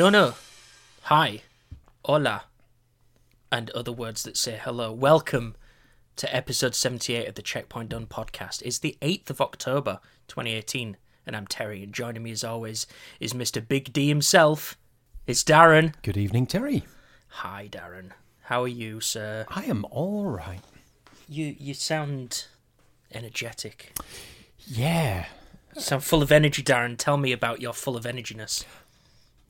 Buongiorno. Hi. Hola. And other words that say hello. Welcome to episode 78 of the Checkpoint Done podcast. It's the 8th of October, 2018. And I'm Terry. And joining me as always is Mr. Big D himself. It's Darren. Good evening, Terry. Hi, Darren. How are you, sir? I am all right. You you sound energetic. Yeah. You sound full of energy, Darren. Tell me about your full of energiness.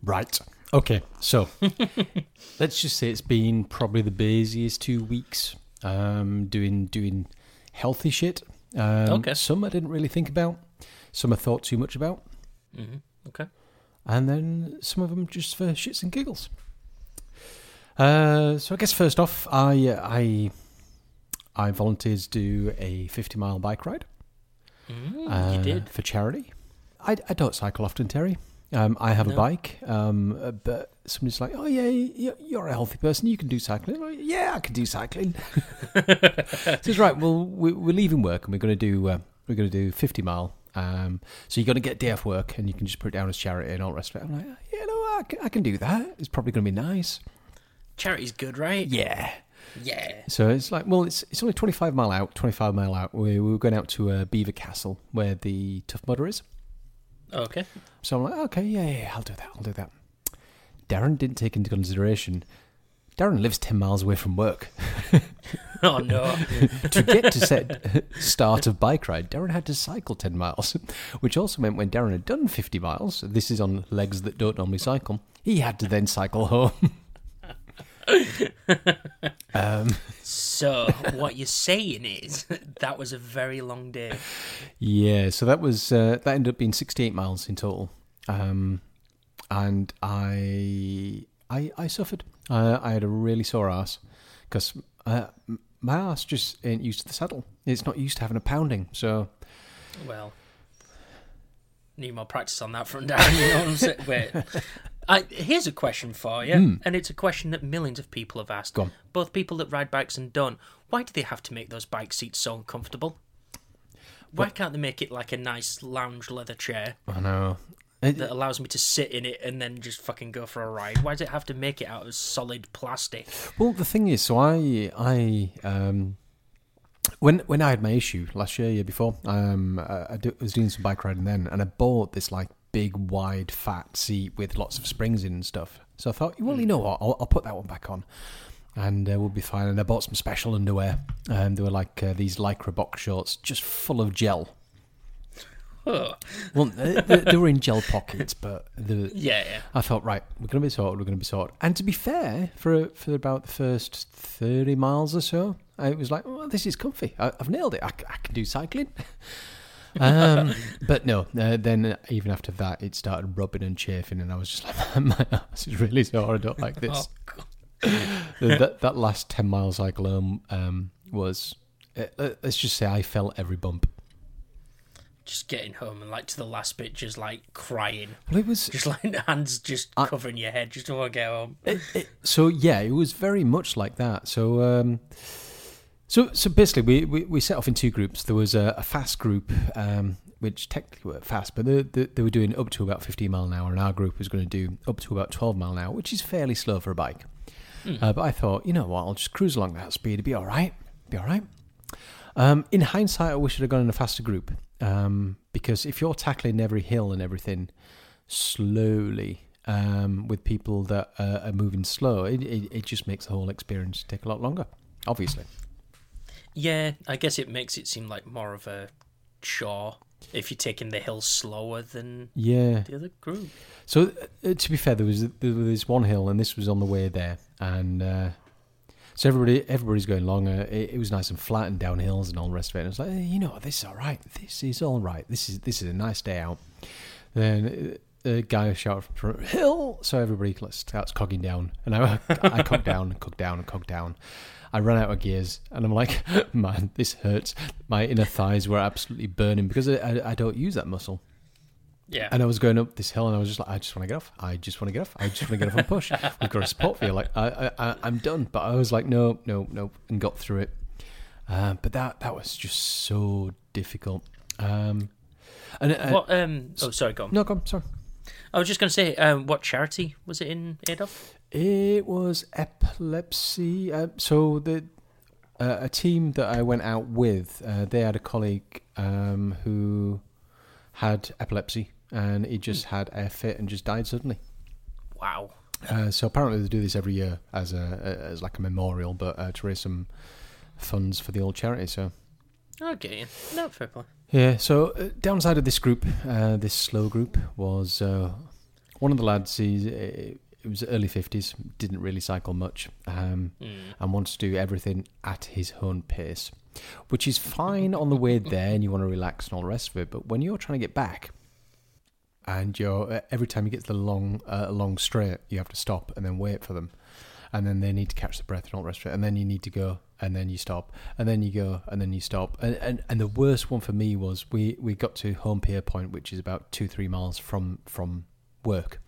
Right. Okay. So let's just say it's been probably the busiest two weeks. Um, doing doing healthy shit. Um, Okay. Some I didn't really think about. Some I thought too much about, Mm-hmm. Okay. and then some of them just for shits and giggles. Uh, so I guess first off, I uh, I I volunteered to do a fifty mile bike ride. Mm, uh, you did. for charity. I, I don't cycle often, Terry. Um, I have No. a bike, um, uh, but somebody's like, "Oh yeah, you- you're a healthy person. You can do cycling." Like, yeah, I can do cycling. so it's right. Well, we, we're leaving work and we're going to do uh, we're going to do fifty mile. Um, so you're going to get day off work and you can just put it down as charity and all the rest of it. I'm like, yeah, no, I can, I can do that. It's probably going to be nice. Charity's good, right? Yeah. Yeah. So it's like, well, it's it's only 25 mile out, 25 mile out. We, we were going out to uh, Belvoir Castle where the Tough Mudder is. Okay. So I'm like, okay, yeah, yeah, yeah, I'll do that, I'll do that. Darren didn't take into consideration. Darren lives 10 miles away from work. Oh no. to get to set start of bike ride, Darren had to cycle 10 miles, which also meant when Darren had done 50 miles, this is on legs that don't normally cycle, he had to then cycle home. um, so what you're saying is that was a very long day. Yeah, so that was uh, that ended up being sixty-eight miles in total, um, and I I I suffered. Uh, I had a really sore ass because uh, my ass just ain't used to the saddle. It's not used to having a pounding. So Well, need more practice on that front, Darren. You know what I'm saying? Wait. I, here's a question for you, and it's a question that millions of people have asked. Go on. Both people that ride bikes and don't. Why do they have to make those bike seats so uncomfortable? Why can't they make it like a nice lounge leather chair I know. It- that allows me to sit in it and then just fucking go for a ride? Why does it have to make it out of solid plastic? Well, the thing is, so I, I, um, when when I had my issue last year, year before, um, I, I was doing some bike riding then, and I bought this like big, wide, fat seat with lots of springs in and stuff. So I thought, well, you know what, I'll, I'll put that one back on, and uh, we'll be fine. And I bought some special underwear, and they were like uh, these lycra box shorts, just full of gel. Oh, Well, they, they were in gel pockets, but the yeah, yeah. I thought, right, we're going to be sorted. We're going to be sorted. And to be fair, for for about the first thirty miles or so, I was like, well, this is comfy. I, I've nailed it. I can do cycling. um, but no, uh, then even after that, it started rubbing and chafing, and I was just like, my ass is really sore. I don't like this. Oh, that that last ten mile cycle home um, was. Uh, uh, let's just say I felt every bump. Just getting home and like to the last bit, just like crying. Well, it was Just like hands just I- covering your head just to get home. it, it, so yeah, it was very much like that. So um, so so basically, we, we, we set off in two groups. There was a, a fast group, um, which technically weren't fast, but they, they, they were doing up to about 15 mile an hour, and our group was going to do up to about 12 mile an hour, which is fairly slow for a bike. Uh, but I thought, you know what, I'll just cruise along that speed. It'd be all right. Be all right. Um, in hindsight, I wish I'd have gone in a faster group um, because if you're tackling every hill and everything slowly um, with people that uh, are moving slow, it, it, it just makes the whole experience take a lot longer. Obviously, Yeah, I guess it makes it seem like more of a chore if you're taking the hill slower than yeah. the other group. So uh, to be fair, there was there was this one hill, and this was on the way there, and uh, so everybody everybody's going along. Uh, it, it was nice and flat and down hills and all the rest of it. And I was like, "Hey, you know, what, this is all right. This is all right. This is this is a nice day out. Then uh, a guy shouted from hill, so everybody starts cogging down, and I I cogged down and cogged down and cogged down. I ran out of gears, and I'm like, man, this hurts. My inner thighs were absolutely burning because I, I, I don't use that muscle. Yeah. And I was going up this hill, and I was just like, I just want to get off. I just want to get off. I just want to get off and push. We've got a support for you. Like, I, I, I'm done. But I was like, no, no, no, and got through it. Uh, but that that was just so difficult. Um, and uh, What? Um. Oh, sorry. Go on. no, come, sorry. I was just going to say, um, what charity was it in aid of? It was epilepsy. Uh, so the uh, a team that I went out with, uh, they had a colleague um, who had epilepsy, and he just had a fit and just died suddenly. Wow. Uh, so apparently they do this every year as a as like a memorial, but uh, to raise some funds for the old charity. So Okay. No, fair play. yeah. So uh, downside of this group, uh, this slow group, was uh, one of the lads. He it was early fifties, didn't really cycle much, um, Mm. and wants to do everything at his own pace, which is fine on the way there, and you want to relax and all the rest of it. But when you're trying to get back, and you're every time you get to the long uh, long straight, you have to stop and then wait for them, and then they need to catch the breath and all the rest of it, and then you need to go, and then you stop, and then you go, and then you stop, and and, and the worst one for me was we we got to Holme Pierrepont, which is about two three miles from from work.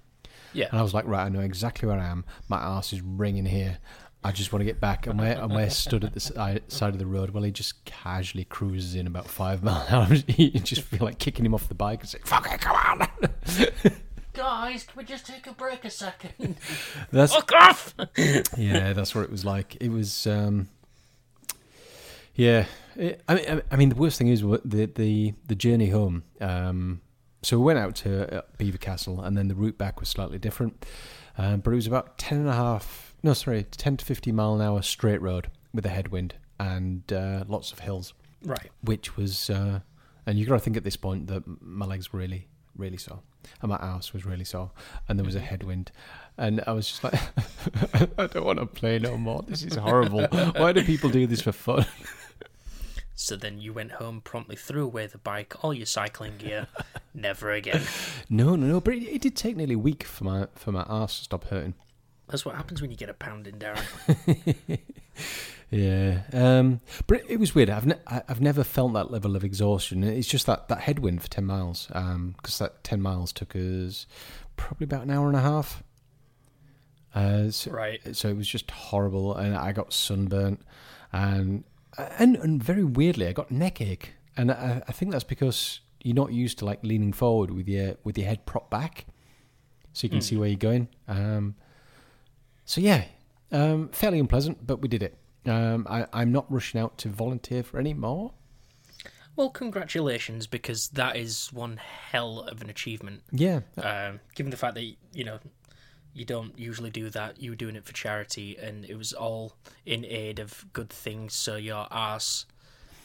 Yeah. And I was like, right, I know exactly where I am. My ass is ringing here. I just want to get back. And where, and where stood at the si- side of the road, well, he just casually cruises in about five miles an hour. You just feel like kicking him off the bike and say, fuck it, come on. Guys, can we just take a break a second? That's, Fuck off! yeah, that's what it was like. It was, um, yeah. It, I mean, I- mean, the worst thing is the the the journey home. Um, so we went out to uh, Belvoir Castle, and then the route back was slightly different. Um, but it was about ten and a half, no, sorry, ten to fifty mile an hour straight road with a headwind and uh, lots of hills, right. which was, uh, and you got to think at this point that my legs were really, really sore, and my ass was really sore, and there was a headwind, and I was just like, I don't want to play no more. This is horrible. Why do people do this for fun? So then you went home, promptly threw away the bike, all your cycling gear. Never again. No, no, no. But it, it did take nearly a week for my for my ass to stop hurting. That's what happens when you get a pounding, Darren. Yeah, um, but it, it was weird. I've ne- I've never felt that level of exhaustion. It's just that, that headwind for ten miles, because that ten miles took us probably about an hour and a half. Uh, so, Right. so it was just horrible, and I got sunburnt, and and and very weirdly, I got neck ache, and I, I think that's because you're not used to like leaning forward with your with your head propped back, so you can Hmm. see where you're going. Um, so yeah, um, fairly unpleasant, but we did it. Um, I, I'm not rushing out to volunteer for any more. Well, congratulations, because that is one hell of an achievement. Yeah, Um, given the fact that, you know, you don't usually do that, you were doing it for charity, and it was all in aid of good things, so your ass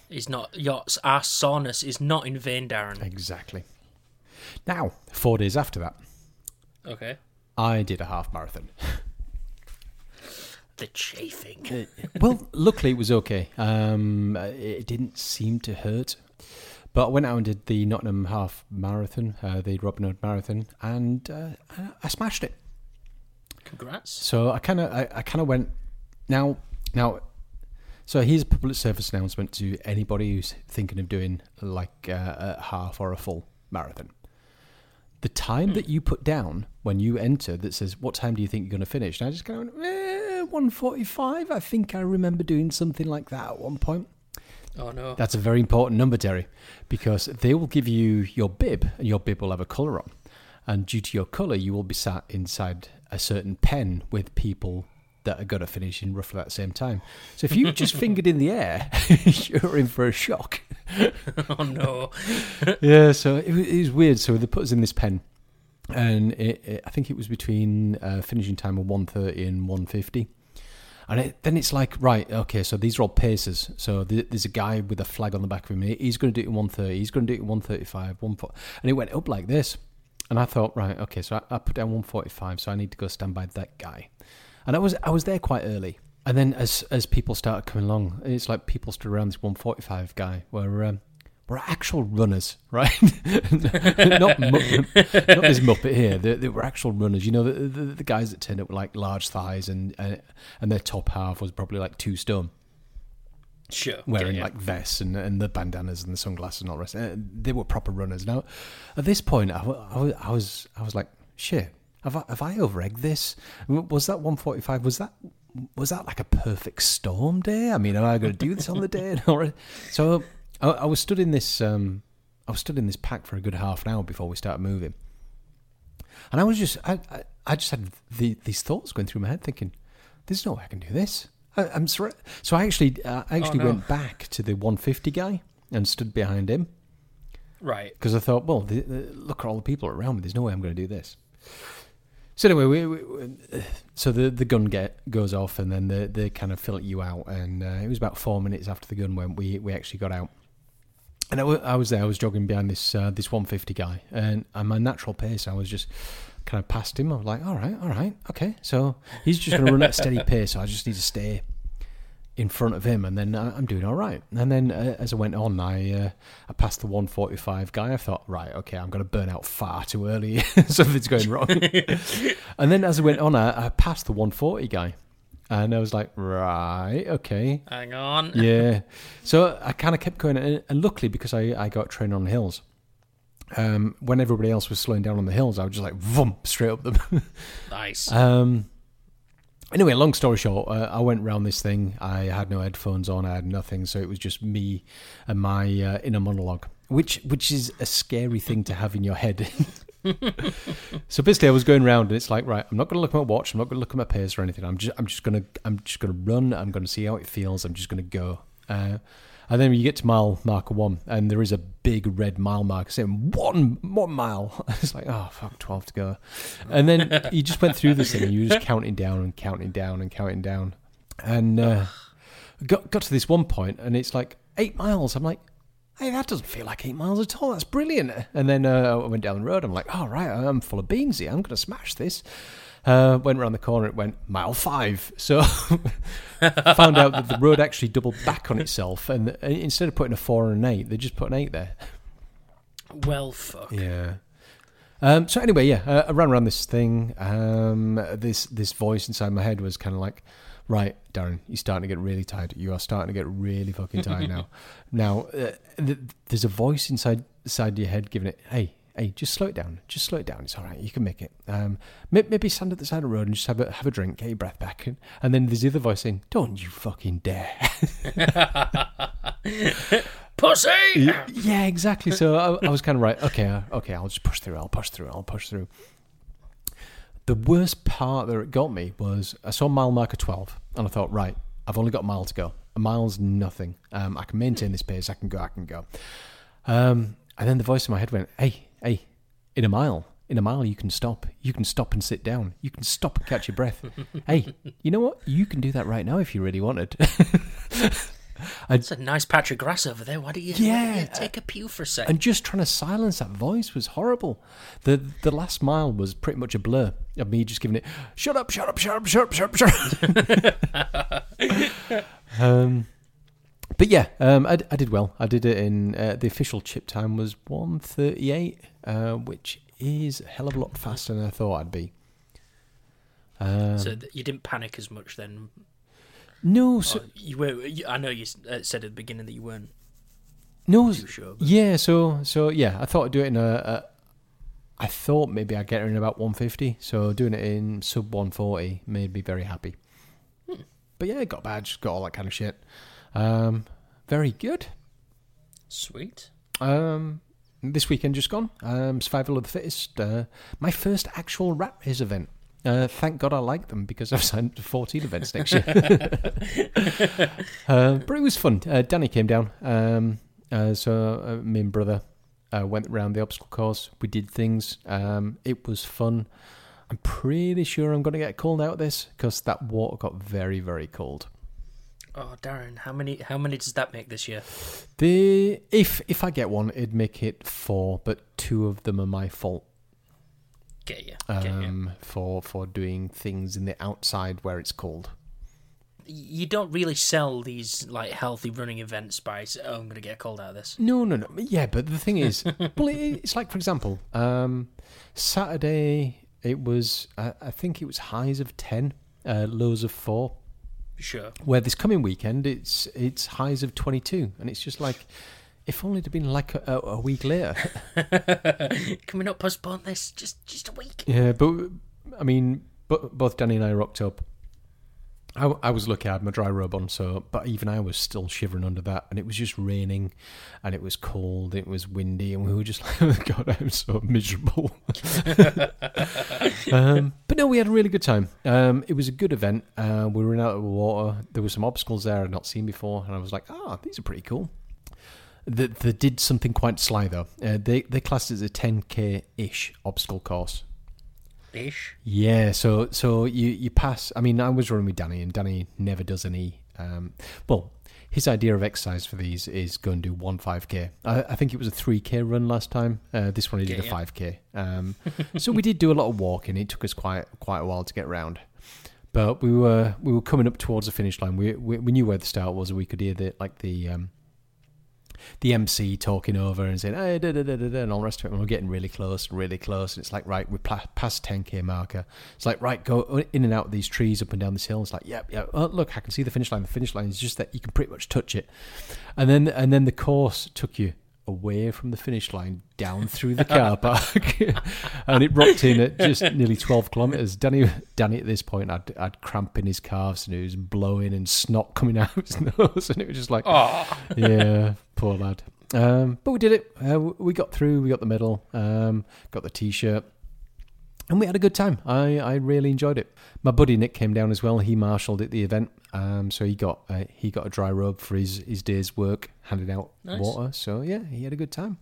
is not, your ass soreness is not in vain, Darren. exactly. Now, four days after that, Okay. I did a half marathon. The chafing. well, luckily it was okay. Um, it didn't seem to hurt. But I went out and did the Nottingham Half Marathon, uh, the Robin Hood Marathon, and uh, I- I smashed it. Congrats. So I kind of, I, I kind of went now, now. So here's a public service announcement to anybody who's thinking of doing like uh, a half or a full marathon. The time that you put down when you enter that says, "What time do you think you're going to finish?" And I just kind of went, eh, "One. I think I remember doing something like that at one point. Oh, no. That's a very important number, Terry, because they will give you your bib, and your bib will have a colour on. And due to your colour, you will be sat inside a certain pen with people that are going to finish in roughly that same time. So if you just fingered in the air, you're in for a shock. oh, no. yeah, so it, it was weird. So they put us in this pen, and it, it, I think it was between uh, finishing time of 1.30 and 1.50. And it, then it's like, right, okay, so these are all paces. So th- there's a guy with a flag on the back of him. He's going to do it in 130. He's going to do it in 135. 140. And it went up like this. And I thought, right, okay, so I, I put down 145, so I need to go stand by that guy. And I was I was there quite early. And then as as people started coming along, it's like people stood around this 145 guy where um, we're actual runners, right? not, mu- not this muppet here. They, they were actual runners. You know, the, the, the guys that turned up with like large thighs and uh, and their top half was probably like two stone, Sure. wearing yeah, yeah. like vests and, and the bandanas and the sunglasses and all the rest. Uh, they were proper runners. Now, at this point, I, I, I was I was like, shit. Have I, have I over egged this? Was that 145? Was that was that like a perfect storm day? I mean, am I going to do this on the day? And all right. So I, I was stood in this um, I was stood in this pack for a good half an hour before we started moving. And I was just, I, I, I just had the, these thoughts going through my head, thinking, "There's no way I can do this." I, I'm sorry. So I actually, uh, I actually no. went back to the 150 guy and stood behind him Right. because I thought, well, the, the, look at all the people around me. There's no way I'm going to do this. So anyway, we, we, we- so the the gun get goes off, and then they they kind of fill you out, and uh, it was about four minutes after the gun went, we we actually got out. And I I was there. I was jogging behind this uh, this 150 guy, and at my natural pace, I was just kind of passed him. I was like, all right, all right, okay. So he's just going to run at a steady pace. So I just need to stay in front of him, and then I- I'm doing all right. And then uh, as I went on, I uh, I passed the 145 guy. I thought, right, okay, I'm going to burn out far too early. Something's going wrong. and then as I went on, I, I passed the 140 guy, and I was like, right, okay, Hang on. yeah. So I kind of kept going, and and luckily because I, I got trained on hills, um, when everybody else was slowing down on the hills, I was just like, vroom, straight up them. Nice. um, anyway, long story short, uh, I went round this thing. I had no headphones on. I had nothing, so it was just me and my uh, inner monologue, which which is a scary thing to have in your head. so basically, I was going round, and it's like, right, I'm not going to look at my watch. I'm not going to look at my pace or anything. I'm just, I'm just going to, I'm just going to run. I'm going to see how it feels. I'm just going to go. Uh, and then you get to mile marker one, and there is a big red mile marker saying one, one mile. It's like, oh fuck, twelve to go. And then you just went through this thing, and you were just counting down and counting down and counting down, and uh, got got to this one point, and it's like eight miles. I'm like, hey, that doesn't feel like eight miles at all. That's brilliant. And then uh, I went down the road. I'm like, oh, right, I'm full of beans here. I'm going to smash this. Uh, went around the corner. It went mile five. So found out that the road actually doubled back on itself. And uh, instead of putting a four and an eight, they just put an eight there. Well, fuck. Yeah. Um, so anyway, yeah, uh, I ran around this thing. Um, this this voice inside my head was kind of like, right, Darren, you're starting to get really tired. You are starting to get really fucking tired now. now, uh, th- there's a voice inside inside your head giving it, hey, hey, just slow it down. Just slow it down. It's all right. You can make it. Um, maybe stand at the side of the road and just have a have a drink, get your breath back. And, and then there's the other voice saying, don't you fucking dare. Pussy! yeah, yeah, exactly. So I, I was kind of right. Okay, uh, okay, I'll just push through. I'll push through. I'll push through. The worst part that it got me was I saw mile marker twelve, and I thought, right, I've only got a mile to go. A mile's nothing. Um, I can maintain this pace. I can go. I can go. Um, and then the voice in my head went, "Hey, hey, in a mile." In a mile, you can stop. You can stop and sit down. You can stop and catch your breath. hey, you know what? You can do that right now if you really wanted. It's a nice patch of grass over there. Why don't you, why don't Yeah. you take a pew for a sec? and just trying to silence that voice was horrible. The the last mile was pretty much a blur of me just giving it shut up, shut up, shut up, shut up, shut up, shut up. um, but yeah, um, I, I did well. I did it in uh, the official chip time was one thirty eight, uh, which is a hell of a lot faster than I thought I'd be. Um, so you didn't panic as much then. no, so, you were. I know you uh, said at the beginning that you weren't no, too sure. But Yeah, so so yeah, I thought I'd do it in a, a I thought maybe I'd get her in about 150, so doing it in sub 140 made me very happy. But yeah, got badge, got all that kind of shit. Um, very good. Sweet. Um, this weekend just gone. Um, Survival of the Fittest. Uh, my first actual rat race event. Uh, thank God I like them because I've signed up to 14 events next year. uh, but it was fun. Uh, Danny came down. Um, uh, so uh, me and brother uh, went around the obstacle course. We did things. Um, it was fun. I'm pretty sure I'm going to get cold out of this because that water got very, very cold. Oh, Darren, how many? How many does that make this year? The if if I get one, it'd make it four, but two of them are my fault. Get you. Get you. um, for for doing things in the outside where it's cold. You don't really sell these like healthy running events by. Oh, I'm gonna get a cold out of this. No, no, no. Yeah, but the thing is, well, it, it's like for example, um, Saturday it was I, I think it was highs of ten, uh, lows of four. Sure. Where this coming weekend it's it's highs of twenty two, and it's just like if only it'd been like a, a, a week later. Can we not postpone this just just a week? Yeah, but I mean, but both Danny and I rocked up, I, I was lucky I had my dry robe on, so but even I was still shivering under that, and it was just raining, and it was cold, it was windy, and we were just like, God, I'm so miserable. um, but no, we had a really good time. Um, it was a good event. Uh, we were in out of the water. There were some obstacles there I'd not seen before, and I was like, ah, these are pretty cool. They, they did something quite sly though. Uh, they they classed it as a 10k ish obstacle course. Ish. Yeah, so so you you pass. I mean, I was running with Danny, and Danny never does any. Um, well, his idea of exercise for these is go and do one five k. I, I think it was a three k run last time. Uh, this one he did Yeah, a five k. Um, so we did do a lot of walking. It took us quite quite a while to get round, but we were we were coming up towards the finish line. We we, we knew where the start was. We could hear the like the. Um, the MC talking over and saying, hey, da, da, da, da, and all the rest of it. And we're getting really close, really close. And it's like, right, we're past 10k marker. It's like, right, go in and out of these trees up and down this hill. It's like, yep, yep. Oh, look, I can see the finish line. The finish line is just that you can pretty much touch it. And then, and then the course took you away from the finish line down through the car park and it rocked in at just nearly 12 kilometers danny danny at this point had, had cramp in his calves and he was blowing and snot coming out of his nose and it was just like Oh, yeah, poor lad. Um, but we did it. Uh, we got through. We got the medal. Um, got the T-shirt, and we had a good time. I, I really enjoyed it. My buddy Nick came down as well. He marshalled at the event, um, so he got uh, he got a dry rub for his, his day's work, handed out Nice. water. So yeah, he had a good time.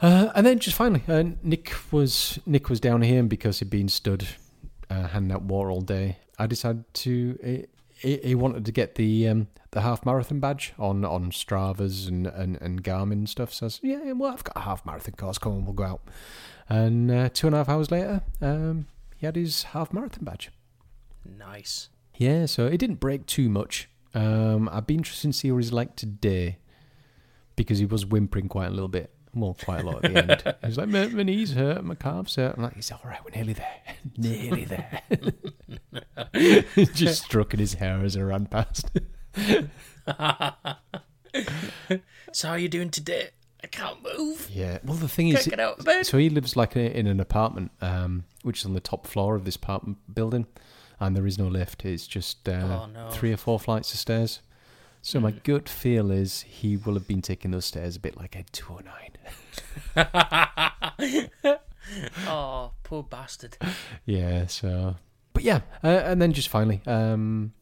Uh, and then just finally, uh, Nick was Nick was down here and because he'd been stood uh, handing out water all day. I decided to. He, he wanted to get the um, the half marathon badge on on Strava's and, and, and Garmin and stuff. So I said, yeah, well, I've got a half marathon course. Come on, we'll go out. And uh, two and a half hours later, um, he had his half marathon badge. nice. Yeah, so it didn't break too much. Um, I'd be interested to see what he's like today because he was whimpering quite a little bit. Well, quite a lot at the end. He's like, my, my knees hurt, my calves hurt. I'm like, he's all right, we're nearly there. nearly there. Just stroking his hair as I ran past. So how are you doing today? I can't move. Yeah. Well, the thing is, get out of bed. so he lives like in an apartment, um, which is on the top floor of this apartment building, and there is no lift. It's just uh, Oh, no. three or four flights of stairs. So my gut feel is he will have been taking those stairs a bit like Ed 209. Oh, poor bastard. Yeah. So, but yeah, uh, and then just finally, um,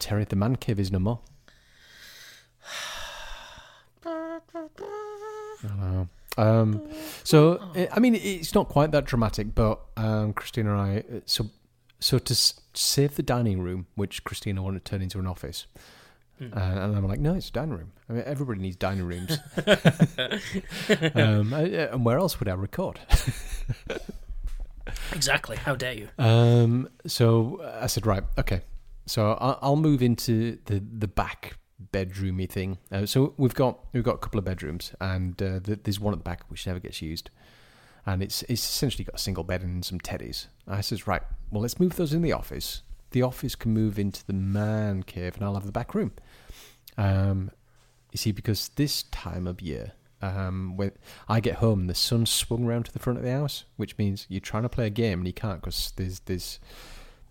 Terry the man cave is no more. I know. Um, so I mean, it's not quite that dramatic, but um, Christina and I, uh, so so to s- save the dining room, which Christina wanted to turn into an office, uh, and I'm like, no, it's a dining room. I mean, everybody needs dining rooms. um, uh, and where else would I record? Exactly. How dare you? Um, so I said, right, okay. So I'll, I'll move into the the back bedroomy thing. Uh, so we've got we've got a couple of bedrooms, and uh, th- there's one at the back which never gets used, and it's it's essentially got a single bed and some teddies. I says, right, well let's move those in the office. The office can move into the man cave, and I'll have the back room. Um, you see, because this time of year, um, when I get home, the sun's swung round to the front of the house, which means you're trying to play a game and you can't because there's there's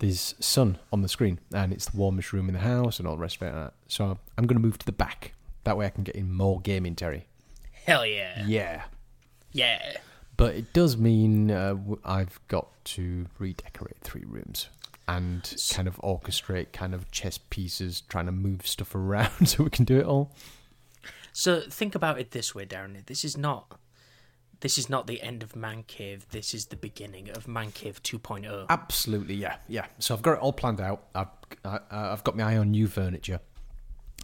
there's sun on the screen and it's the warmest room in the house and all the rest of it. So I'm going to move to the back. That way I can get in more gaming, Terry. Hell yeah. Yeah. Yeah. But it does mean uh, I've got to redecorate three rooms and kind of orchestrate kind of chess pieces, trying to move stuff around so we can do it all. So think about it this way, Darren. This is not this is not the end of Man Cave. This is the beginning of Man Cave oh. 2.0. Absolutely, yeah, yeah. So I've got it all planned out. I've I, I've got my eye on new furniture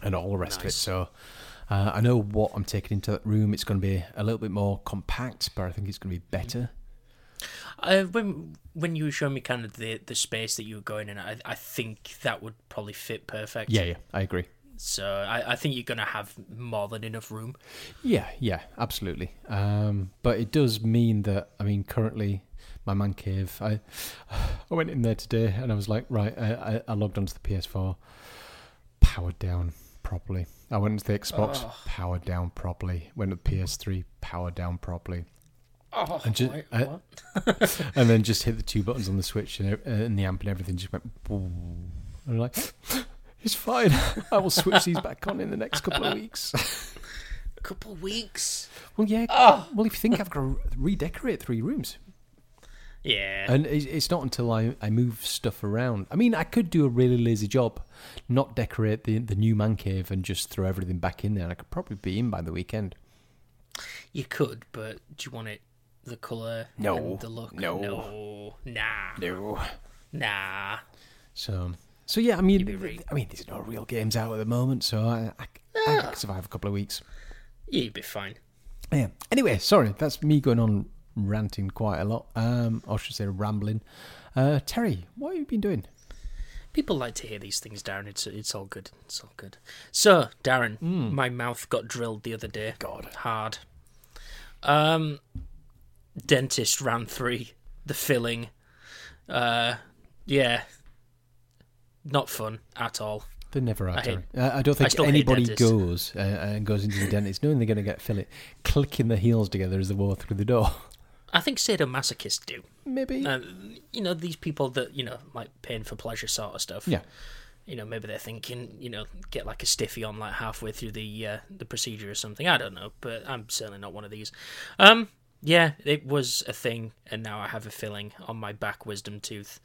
and all the rest of it. So uh, I know what I'm taking into that room. It's going to be a little bit more compact, but I think it's going to be better. Uh, when when you were showing me kind of the the space that you were going in, I I think that would probably fit perfect. Yeah, yeah, I agree. So I, I think you're gonna have more than enough room. Yeah, yeah, absolutely. Um, but it does mean that I mean, currently my man cave. I I went in there today and I was like, right. I, I, I logged onto the PS4, powered down properly. I went into the Xbox, Oh. powered down properly. Went to the PS3, powered down properly. Oh, And ju- wait, I- what? and then just hit the two buttons on the switch and, uh, and the amp and everything just went. boom. And I'm like, it's fine. I will switch these back on in the next couple of weeks. A couple of weeks. Well, yeah. Oh. Well, if you think I've got to redecorate three rooms, Yeah. and it's not until I, I move stuff around. I mean, I could do a really lazy job, not decorate the the new man cave and just throw everything back in there. And I could probably be in by the weekend. You could, but do you want it the colour No. and the look? No. No. Nah. No. Nah. So so yeah. I mean. I mean, there's no real games out at the moment, so I I, I can survive a couple of weeks. Yeah, you'd be fine. Yeah. Anyway, sorry, that's me going on ranting quite a lot. Um, or I should say rambling. Uh, Terry, what have you been doing? People like to hear these things, Darren. It's it's all good. It's all good. So, Darren, my mouth got drilled the other day. God. hard. Um, dentist round three. The filling. Uh, yeah. Not fun at all. They never are. I hate- I, I don't think hate anybody goes uh, and goes into the dentist knowing they're going to get fill it, clicking their heels together as they walk through the door. I think sadomasochists do. Maybe. Uh, you know, these people that, you know, like pain for pleasure sort of stuff. yeah. You know, maybe they're thinking, you know, get like a stiffy on like halfway through the uh, the procedure or something. I don't know, but I'm certainly not one of these. Um, yeah, it was a thing, and now I have a filling on my back wisdom tooth.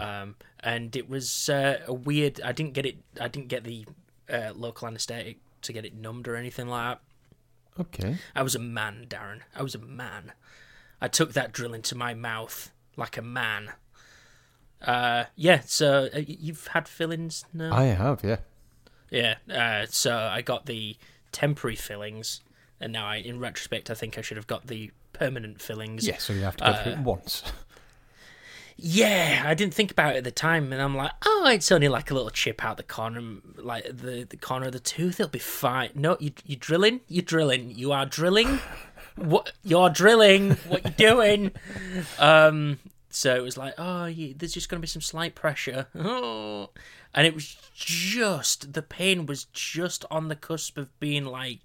Um, and it was uh, a weird. I didn't get it. I didn't get the uh, local anaesthetic to get it numbed or anything like that. Okay. I was a man, Darren. I was a man. I took that drill into my mouth like a man. Uh, yeah. So uh, you've had fillings now. I have, yeah. Yeah. Uh, so I got the temporary fillings, and now I, in retrospect, I think I should have got the permanent fillings. Yeah, so you have to go through it once. Yeah, I didn't think about it at the time, and I'm like, oh, it's only like a little chip out the corner, like the, the corner of the tooth. It'll be fine. No, you you drilling? You're drilling. You are drilling. what you're drilling? What you doing? Um. So it was like, oh, you, there's just going to be some slight pressure. Oh, and it was just the pain was just on the cusp of being like.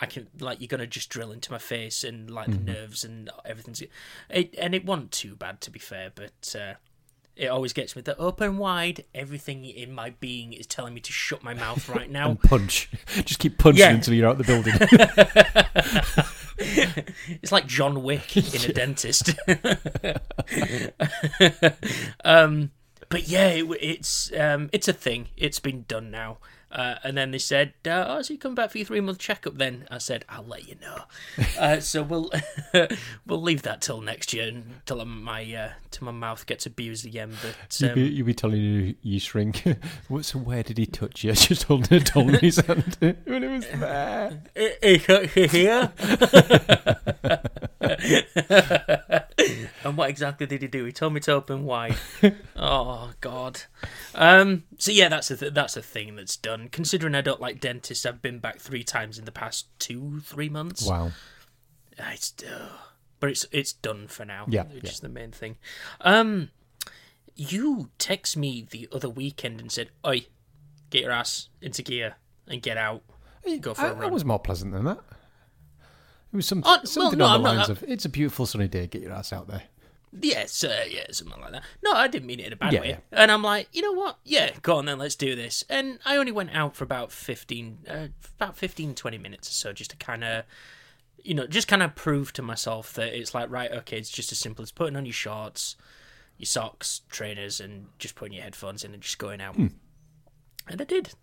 I can like you're gonna just drill into my face and like the nerves and everything's it and it wasn't too bad to be fair, but uh, it always gets me. The open wide, everything in my being is telling me to shut my mouth right now. And punch. Just keep punching Yeah. until you're out the building. it's like John Wick in a dentist. um, but yeah, it, it's um, it's a thing. It's been done now. Uh, and then they said, uh, "Oh, so you come back for your three month checkup?" Then I said, "I'll let you know." Uh, so we'll we'll leave that till next year, until my uh, till my mouth gets abused again. But you'll, be, um, you'll be telling you you shrink. What- so where did he touch you? I just holding a doll in his hand when it was there. here. and what exactly did he do? He told me to open wide. oh God. Um. So yeah, that's a th- that's a thing that's done. Considering I don't like dentists, I've been back three times in the past two three months. Wow. Ah, It's, uh, but it's it's done for now. Yeah, which yeah. is the main thing. Um, you text me the other weekend and said, "Oi, get your ass into gear and get out." Go for I, a that was more pleasant than that. It was some, Oh, well, something no, on I'm the not- lines of, it's a beautiful sunny day, get your ass out there. Yes, uh, yeah, something like that. No, I didn't mean it in a bad Yeah, way. yeah. And I'm like, you know what? Yeah, go on then, let's do this. And I only went out for about 15, uh, about 15, 20 minutes or so, just to kind of, you know, just kind of prove to myself that it's like, right, okay, it's just as simple as putting on your shorts, your socks, trainers, and just putting your headphones in and just going out. And I did.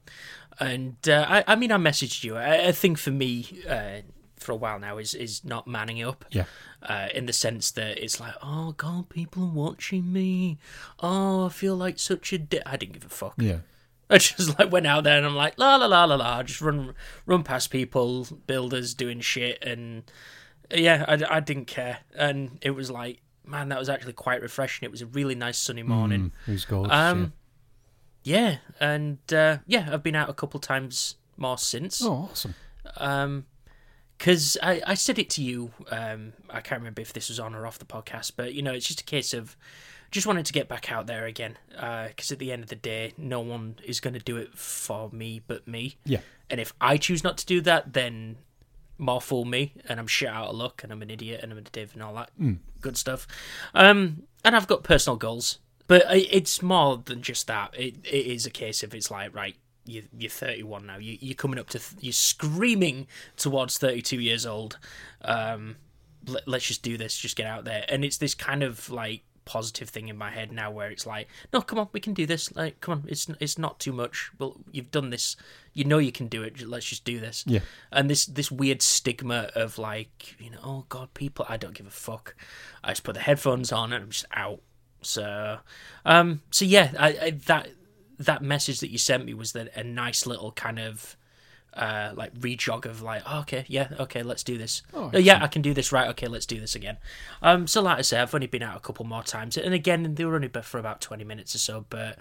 And uh, I, I mean, I messaged you. I, I think for me, uh, for a while now, is is not manning up Yeah. uh, in the sense that it's like, oh god, people are watching me. Oh, I feel like such a. Di-. I didn't give a fuck. Yeah. I just like went out there and I'm like, la la la la la, just run run past people, builders doing shit, and yeah, I, I didn't care, and it was like, man, that was actually quite refreshing. It was a really nice sunny morning. Mm, it was gorgeous. Um, yeah, and uh, yeah, I've been out a couple times more since. Oh, awesome. Um because I, I said it to you. Um, I can't remember if this was on or off the podcast, but you know, it's just a case of just wanted to get back out there again. Because at the end of the day, no one is going to do it for me but me. Yeah. And if I choose not to do that, then more fool me, and I'm shit out of luck, and I'm an idiot, and I'm a div, and all that Mm. good stuff. Um, and I've got personal goals, but it's more than just that. It it is a case of it's like right. You, you're 31 now. You, you're coming up to. Th- you're screaming towards 32 years old. Um, let, let's just do this. Just get out there. And it's this kind of like positive thing in my head now, where it's like, no, come on, we can do this. Like, come on, it's it's not too much. Well, you've done this. You know you can do it. Let's just do this Yeah. and this this weird stigma of like you know oh god people i don't give a fuck i just put the headphones on and i'm just out so um so yeah I, I that that message that you sent me was that a nice little kind of uh like rejog of like oh, okay yeah okay let's do this. Oh, oh, yeah i can do this. Right okay let's do this again. Um so like i say i've only been out a couple more times and again they were only for about 20 minutes or so but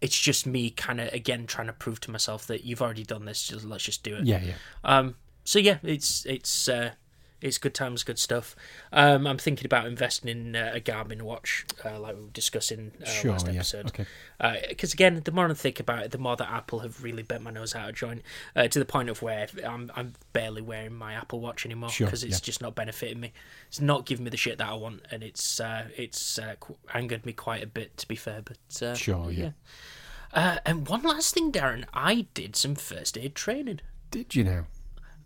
it's just me kind of again trying to prove to myself that you've already done this just let's just do it. Yeah, yeah. um, so yeah, it's it's uh, it's good times, good stuff. Um, I'm thinking about investing in uh, a Garmin watch, uh, like we were discussing uh, Sure, last yeah. episode. Okay. Because again, the more I think about it, the more that Apple have really bent my nose out of joint uh, to the point of where I'm I'm barely wearing my Apple Watch anymore Sure, because it's yeah. just not benefiting me. It's not giving me the shit that I want, and it's uh, it's uh, qu- angered me quite a bit, to be fair. But uh, Sure, yeah. Uh, and one last thing, Darren, I did some first aid training. Did you know?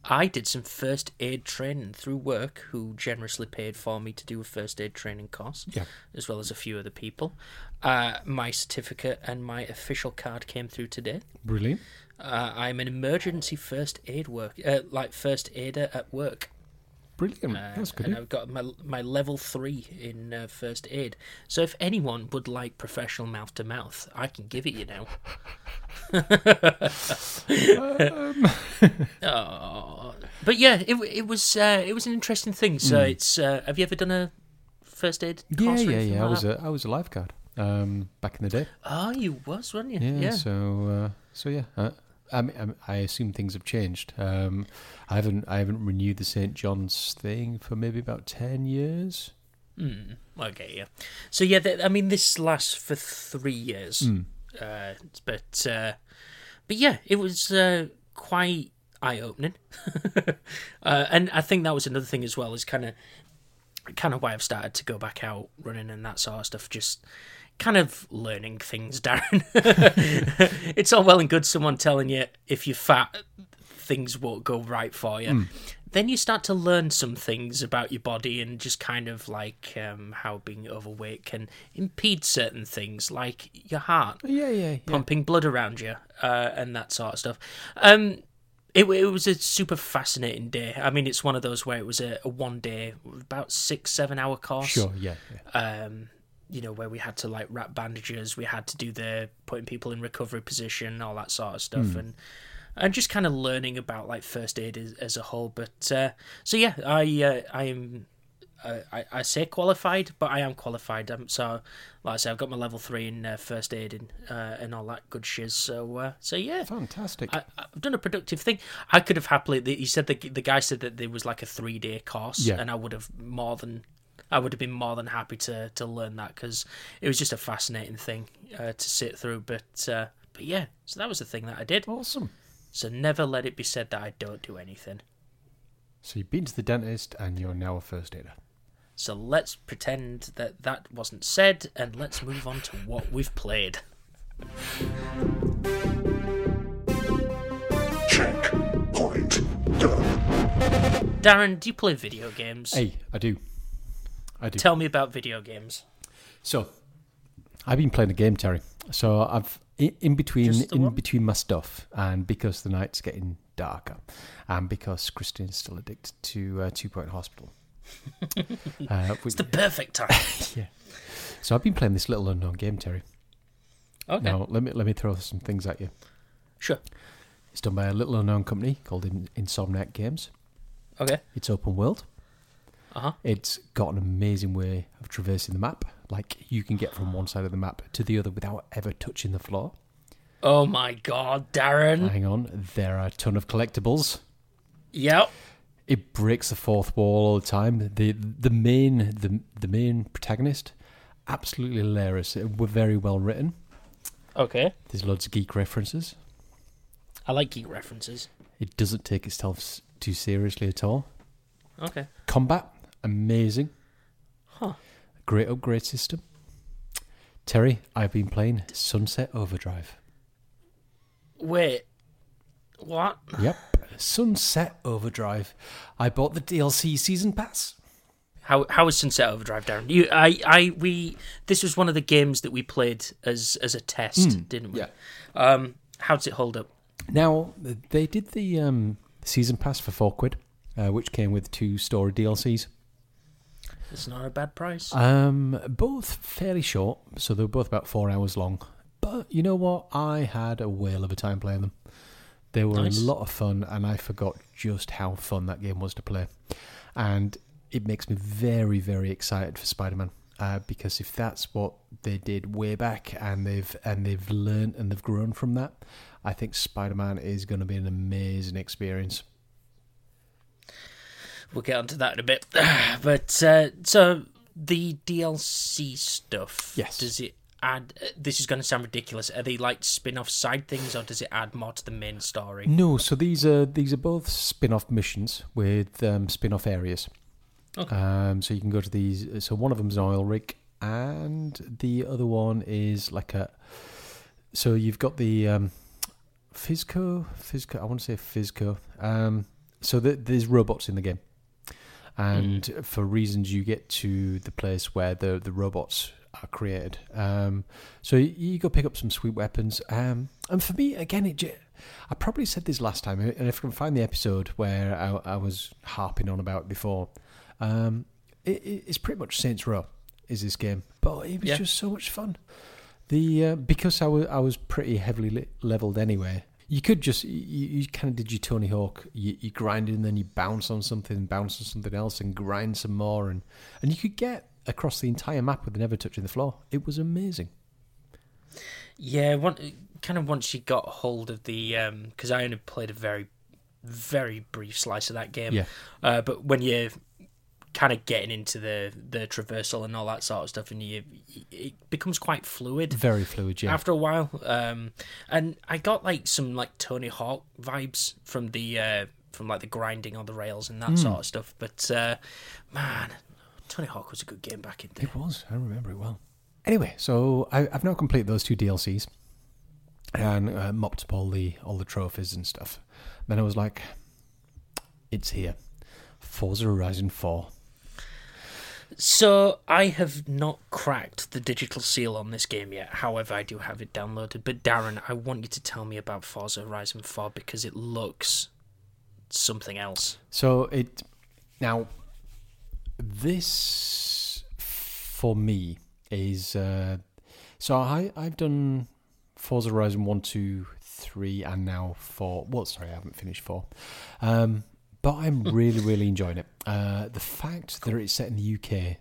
I did some first aid training through work, who generously paid for me to do a first aid training course, Yeah. as well as a few other people. Uh, my certificate and my official card came through today. Brilliant. Uh, I'm an emergency first aid work, uh, like first aider at work. Brilliant. Uh, That's good. and I've got my my level three in uh, first aid. So if anyone would like professional mouth to mouth, I can give it you now. Um, Oh, but yeah, it it was uh, it was an interesting thing. So it's uh, have you ever done a first aid yeah, course? yeah, yeah. I was that? a I was a lifeguard um, back in the day. Oh, you was, weren't you? Yeah. Yeah. So uh, so yeah. I, mean, I mean, I assume things have changed. Um, I haven't I haven't renewed the St John's thing for maybe about ten years. Mm, okay, yeah. So yeah, th- I mean, this lasts for three years. Mm. Uh, but uh, but yeah, it was uh, quite eye opening, uh, and I think that was another thing as well. Is kind of kind of why I've started to go back out running and that sort of stuff. Just kind of learning things, Darren. it's all well and good someone telling you if you're fat, things won't go right for you. Then you start to learn some things about your body and just kind of like um, how being overweight can impede certain things, like your heart Yeah, yeah, yeah. pumping blood around you uh, and that sort of stuff. Um, it, it was a super fascinating day. I mean, it's one of those where it was a, a one day, about six, seven hour course. Sure. Yeah. yeah. Um, you know, where we had to like wrap bandages, we had to do the putting people in recovery position, all that sort of stuff, and and just kind of learning about like first aid as, as a whole. But uh, so yeah, I uh, I am. Uh, I, I say qualified, but I am qualified. Um, so, like I say, I've got my level three in uh, first aid and uh, and all that good shiz. So, uh, so yeah, Fantastic. I, I've done a productive thing. I could have happily. He said the the guy said that there was like a three day course, Yeah. and I would have more than. I would have been more than happy to, to learn that because it was just a fascinating thing uh, to sit through. But uh, but yeah, so that was the thing that I did. awesome. So never let it be said that I don't do anything. So you've been to the dentist and you're now a first aider. So let's pretend that that wasn't said, and let's move on to what we've played. Checkpoint done. Darren, do you play video games? Hey, I do. I do. Tell me about video games. So, I've been playing a game, Terry. So I've in, in between in one? between my stuff, and because the night's getting darker, and because Christine's still addicted to uh, Two Point Hospital. uh, It's the perfect time. yeah. So I've been playing this little unknown game, Terry. Okay, Now let me let me throw some things at you. sure. It's done by a little unknown company called In- Insomniac Games. Okay. It's open world. Uh huh. It's got an amazing way of traversing the map. Like you can get from one side of the map to the other without ever touching the floor. Oh my god, Darren. Hang on, there are a ton of collectibles. Yep. It breaks the fourth wall all the time. The the main the the main protagonist, absolutely hilarious. We're very well written. Okay. There's loads of geek references. I like geek references. It doesn't take itself too seriously at all. Okay. Combat, amazing. Huh. Great upgrade system. Terry, I've been playing Sunset Overdrive. Wait. What? Yep. Sunset Overdrive. I bought the DLC season pass. How how was Sunset Overdrive, Darren? You, I, I, we. This was one of the games that we played as as a test, didn't we? yeah. Um, how does it hold up? Now, they did the um, season pass for four quid, uh, which came with two story DLCs. It's not a bad price. Um, both fairly short, so they were both about four hours long. But you know what? I had a whale of a time playing them. They were Nice. a lot of fun, and I forgot just how fun that game was to play. And it makes me very, very excited for Spider-Man. Uh, because if that's what they did way back, and they've and they've learned and they've grown from that, I think Spider-Man is going to be an amazing experience. We'll get onto that in a bit. But uh, so the DLC stuff. Yes. Does it add? uh, This is going to sound ridiculous. Are they like spin-off side things, or does it add more to the main story? No, so these are these are both spin-off missions with um, spin-off areas. Okay. Um, so you can go to these. So one of them's an oil rig, and the other one is like a. So you've got the um, FizzCo, FizzCo. I want to say FizzCo. Um, so th there's robots in the game, and for reasons you get to the place where the the robots are created. Um, so you, you go pick up some sweet weapons. Um, and for me, again, it. I probably said this last time, and if I can find the episode where I, I was harping on about it before, um, it, it- it's pretty much Saints Row is this game, but it was Yeah. just so much fun. The uh, because I was I was pretty heavily li- leveled anyway. You could just you, you kind of did your Tony Hawk. You, you grind and then you bounce on something, bounce on something else, and grind some more, and and you could get across the entire map with never touching the floor. It was amazing. Yeah, one kind of once you got hold of the because I only played a very, very brief slice of that game. Yeah. Uh, but when you're kind of getting into the the traversal and all that sort of stuff, and you it becomes quite fluid Very fluid, yeah. after a while. Um, and I got like some like Tony Hawk vibes from the uh, from like the grinding on the rails and that Hmm. sort of stuff. But uh, man, Tony Hawk was a good game back in the day. It was. I remember it well. Anyway, so I, I've now completed those two DLCs and uh, mopped up all the all the trophies and stuff. Then I was like, "It's here, Forza Horizon 4." So I have not cracked the digital seal on this game yet. However, I do have it downloaded. But Darren, I want you to tell me about Forza Horizon 4 because it looks something else. So it now this for me is uh, so I I've done Forza Horizon one, two, three, and now four. Well, sorry, I haven't finished four. Um, but I'm really, really enjoying it. Uh, the fact that it's set in the UK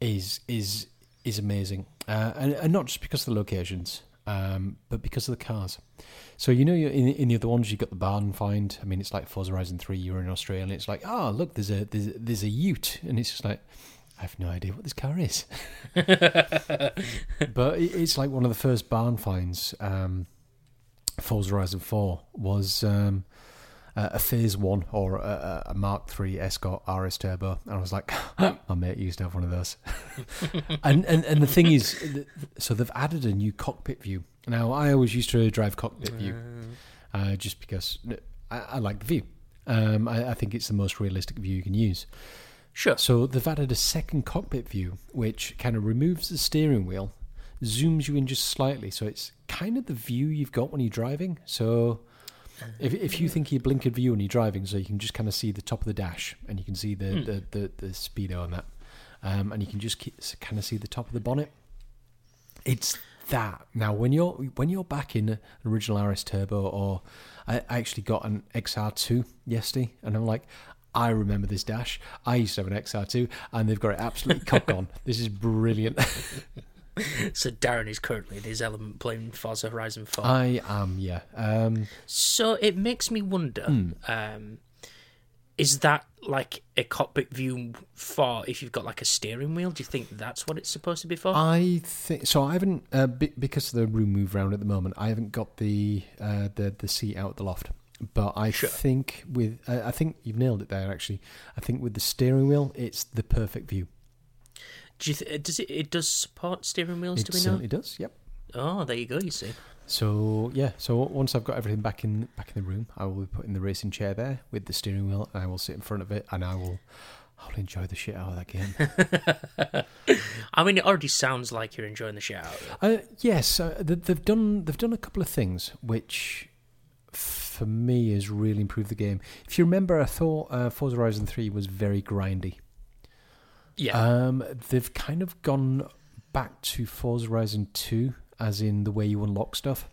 is is is amazing, uh, and, and not just because of the locations, um, but because of the cars. So you know, in, in the other ones, you've got the barn find. I mean, it's like Forza Horizon Three. You're in Australia, and it's like, oh, look, there's a there's, there's a Ute, and it's just like, I have no idea what this car is. but it, it's like one of the first barn finds. Um, Forza Horizon Four was um, a, a Phase One or a, a Mark Three Escort RS Turbo, and I was like, my mate used to have one of those. and, and and the thing is, so they've added a new cockpit view. Now I always used to drive cockpit view, uh, just because I, I like the view. Um, I, I think it's the most realistic view you can use. Sure. So they've added a second cockpit view, which kind of removes the steering wheel, zooms you in just slightly, so it's kind of the view you've got when you're driving. So if if you think you're blinkered view when you're driving, so you can just kind of see the top of the dash, and you can see the the, the, the speedo on that, um, and you can just keep, kind of see the top of the bonnet. It's that now when you're when you're back in an original RS Turbo, or I, I actually got an XR2 yesterday, and I'm like. I remember this dash. I used to have an XR2, and they've got it absolutely cocked on. This is brilliant. So Darren is currently in his element playing Forza Horizon 4. I am, yeah. Um, so it makes me wonder Hmm. um, is that like a cockpit view for if you've got like a steering wheel? Do you think that's what it's supposed to be for? I think so. I haven't uh, be, because of the room move around at the moment. I haven't got the uh, the the seat out the loft. But I Sure. think with I I think you've nailed it there. Actually, I think with the steering wheel, it's the perfect view. Do you th- does it? It does support steering wheels. It do we know? It certainly does. Yep. Oh, there you go. You see. So yeah, so once I've got everything back in back in the room, I will be putting the racing chair there with the steering wheel, and I will sit in front of it, and I will I'll enjoy the shit out of that game. I mean, it already sounds like you're enjoying the shit out of it. uh, yes, uh, they've done they've done a couple of things which for me has really improved the game. If you remember, I thought uh, Forza Horizon Three was very grindy. Yeah. Um, they've kind of gone back to Forza Horizon Two, as in the way you unlock stuff.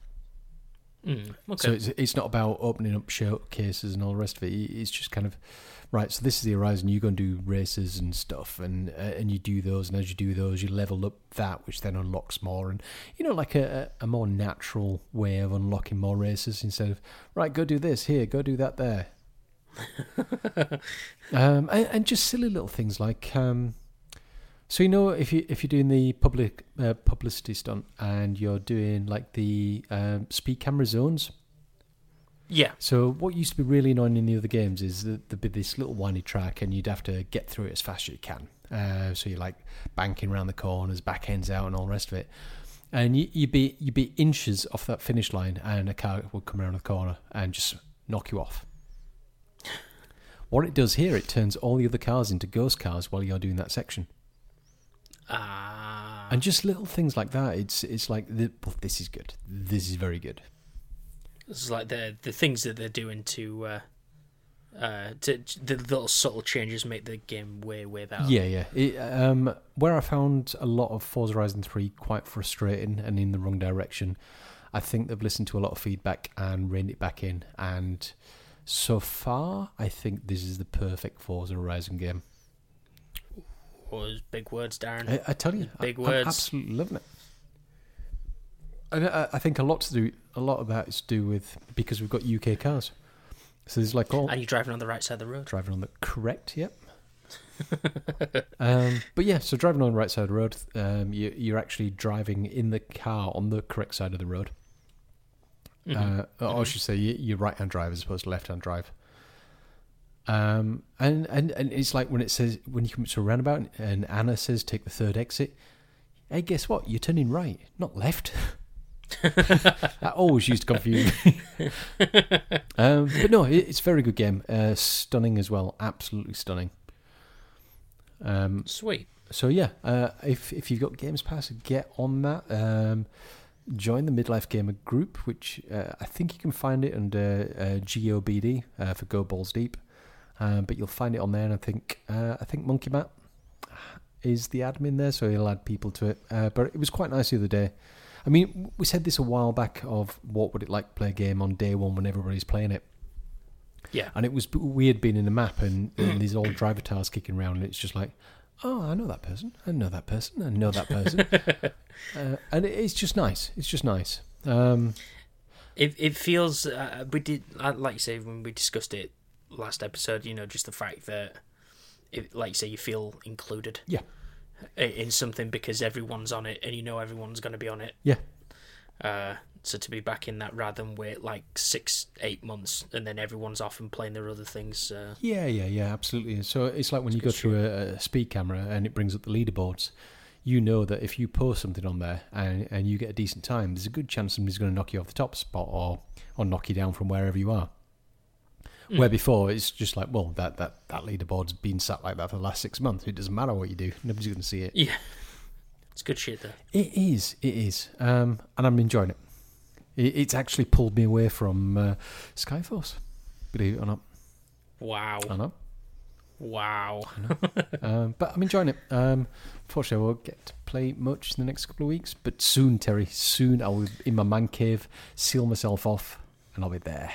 Mm, okay. So it's, it's not about opening up showcases and all the rest of it. It's just kind of right. So this is the horizon. You go and do races and stuff, and uh, and you do those, and as you do those, you level up that, which then unlocks more, and you know, like a a more natural way of unlocking more races instead of right, go do this here, go do that there. um, and, and just silly little things like. Um, so you know if you if you're doing the public uh, publicity stunt and you're doing like the um, speed camera zones, yeah. so what used to be really annoying in the other games is that there'd be this little windy track and you'd have to get through it as fast as you can. Uh, so you're like banking around the corners, back ends out, and all the rest of it. And you, you'd be you'd be inches off that finish line, and a car would come around the corner and just knock you off. What it does here, it turns all the other cars into ghost cars while you're doing that section, Ah. and just little things like that. It's it's like the, well, this is good. This is very good. This is like the the things that they're doing to, uh, uh, to the little subtle changes make the game way way better. Yeah, yeah. It, um, where I found a lot of Forza Horizon 3 quite frustrating and in the wrong direction, I think they've listened to a lot of feedback and reined it back in. And so far, I think this is the perfect Forza Horizon game. Was big words, Darren. I, I tell you, Big I, words. I'm absolutely loving it. And I, I think a lot to do, a lot of that is to do with because we've got UK cars. So there's like all and you're driving on the right side of the road. driving on the correct yep um, but yeah so driving on the right side of the road um, you, you're actually driving in the car on the correct side of the road Mm-hmm. uh, or I should say you- you're right hand drive as opposed to left hand drive um, and, and and it's like when it says when you come to a roundabout and Anna says take the third exit hey guess what you're turning right not left that always used to confuse me um, but no, it, it's a very good game. Uh, stunning as well, absolutely stunning. Um, Sweet. so yeah, uh, if if you've got Games Pass, get on that. Um, join the Midlife Gamer group, which uh, I think you can find it under uh, GOBD uh, for Go Balls Deep. Um, but you'll find it on there, and I think uh, I think Monkey Matt is the admin there, so he'll add people to it. Uh, but it was quite nice the other day. I mean, we said this a while back of what would it like to play a game on day one when everybody's playing it. Yeah. And it was weird being in the map and, and these old Drivatars kicking around, and it's just like, oh, I know that person, I know that person, I know that person, uh, and it, it's just nice. It's just nice. Um, It it feels uh, we did uh, like you say when we discussed it last episode. You know, just the fact that, it, like you say, you feel included yeah, in something because everyone's on it, and you know everyone's going to be on it. yeah, Uh, so to be back in that rather than wait like six, eight months, and then everyone's off and playing their other things. Uh, yeah, yeah, yeah, absolutely. So it's like when you go through a, a speed camera and it brings up the leaderboards. You know that if you post something on there and, and you get a decent time, there's a good chance somebody's going to knock you off the top spot or or knock you down from wherever you are. Where before it's just like, well, that, that, that leaderboard's been sat like that for the last six months. It doesn't matter what you do; nobody's going to see it. yeah, it's good shit though. It is, it is, um, and I'm enjoying it. It. It's actually pulled me away from uh, Skyforce, believe it or not. Wow, I know, wow. um, but I'm enjoying it. Um, unfortunately, I won't get to play much in the next couple of weeks, but soon, Terry, soon I'll be in my man cave, seal myself off, and I'll be there.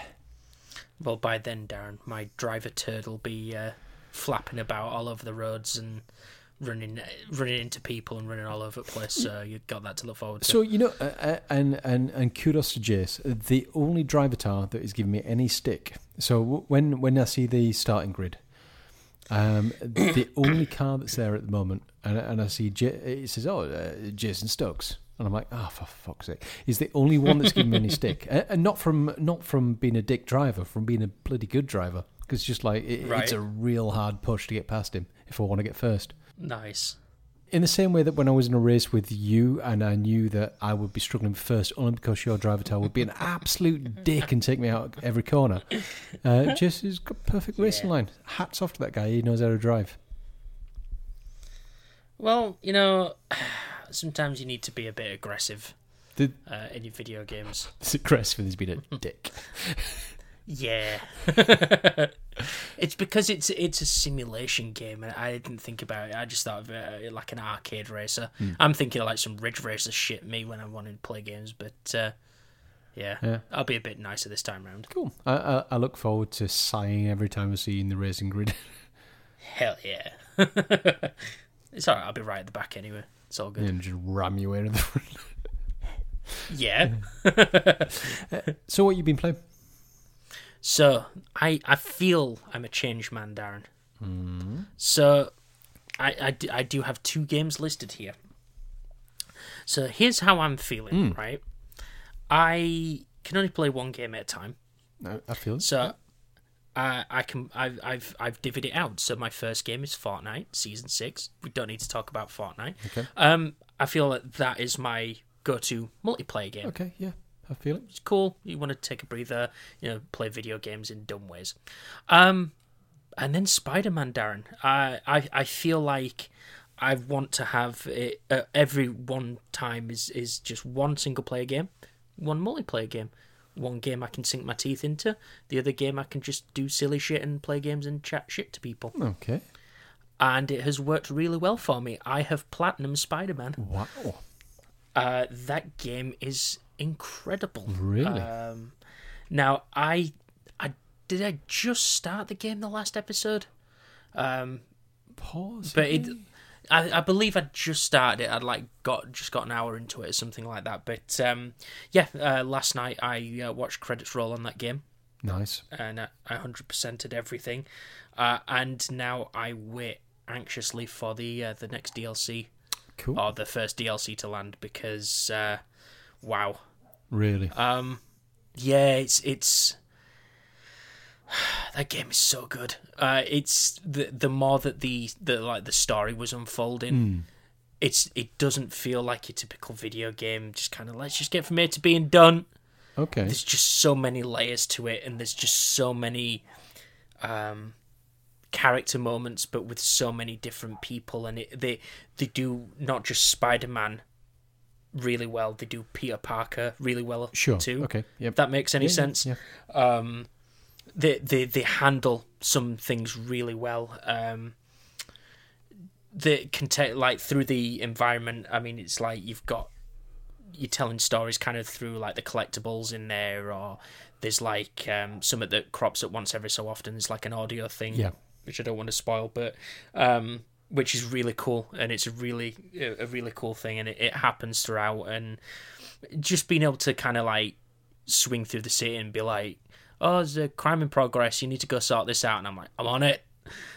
Well, by then, Darren, my Drivatar will be uh, flapping about all over the roads and running, running into people and running all over the place. So you've got that to look forward to. So you know, uh, uh, and and and kudos to Jace, the only Drivatar that is giving me any stick. So when when I see the starting grid, um, the only car that's there at the moment, and and I see J- it says, oh, uh, Jason Stokes. And I'm like, oh, for fuck's sake! He's the only one that's given me any stick, and and not from not from being a dick driver, from being a bloody good driver. Because just like it, Right. it's a real hard push to get past him if I want to get first. Nice. In the same way that when I was in a race with you and I knew that I would be struggling first only because your Drivatar would be an absolute dick and take me out every corner. Uh, just has got perfect racing Yeah. line. Hats off to that guy. He knows how to drive. Well, you know, sometimes you need to be a bit aggressive Did uh, in your video games. it's aggressive he's been a dick. Yeah. it's because it's it's a simulation game, and I didn't think about it. I just thought of it uh, like an arcade racer. I'm thinking of like some Ridge Racer shit me when I wanted to play games, but uh, yeah, Yeah. I'll be a bit nicer this time round. Cool. I, I, I look forward to sighing every time I see you in the racing grid. Hell yeah. it's alright, I'll be right at the back anyway. It's all good. and just ram you into the front. Yeah. So what you been playing? So I I feel I'm a changed man, Darren. So I, I, d- I do have two games listed here. So here's how I'm feeling, right? I can only play one game at a time. I, I feel it. So I I can I've I've I've divvied it out. So my first game is Fortnite season six. We don't need to talk about Fortnite. Okay. Um, I feel that that is my go-to multiplayer game. Okay, yeah, I feel it. It's cool. You want to take a breather, you know, play video games in dumb ways. Um, and then Spider Man, Darren. I, I I feel like I want to have it uh, every one time is is just one single player game, one multiplayer game. One game I can sink my teeth into. The other game I can just do silly shit and play games and chat shit to people. Okay. And it has worked really well for me. I have platinum Spider Man. Wow. Uh, that game is incredible. Really? Um, now I, I did I just start the game the last episode, um, Pause. but it, I, I believe I just started it. I'd like got just got an hour into it or something like that. But um, yeah, uh, last night I uh, watched credits roll on that game nice. and I I 100%ed everything, uh, and now I wait anxiously for the uh, the next DLC Cool. or the first DLC to land because uh, wow. Really? Um, yeah, it's it's that game is so good. Uh, it's the the more that the the like the story was unfolding, it's it doesn't feel like your typical video game. Just kind of let's just get from here to being done. okay. There's just so many layers to it, and there's just so many um character moments, but with so many different people, and it, they they do not just Spider Man really well. They do Peter Parker really well Sure. too. Okay. Yep. If that makes any yeah, sense. yeah. Um, they they they handle some things really well. Um, they can take like through the environment. I mean, it's like you've got you're telling stories kind of through like the collectibles in there, or there's like um, something that crops up once every so often. There's like an audio thing, Yeah. which I don't want to spoil, but um, which is really cool, and it's a really a really cool thing, and it, it happens throughout, and just being able to kind of like swing through the city and be like, "Oh, there's a crime in progress. You need to go sort this out." And I'm like, "I'm on it."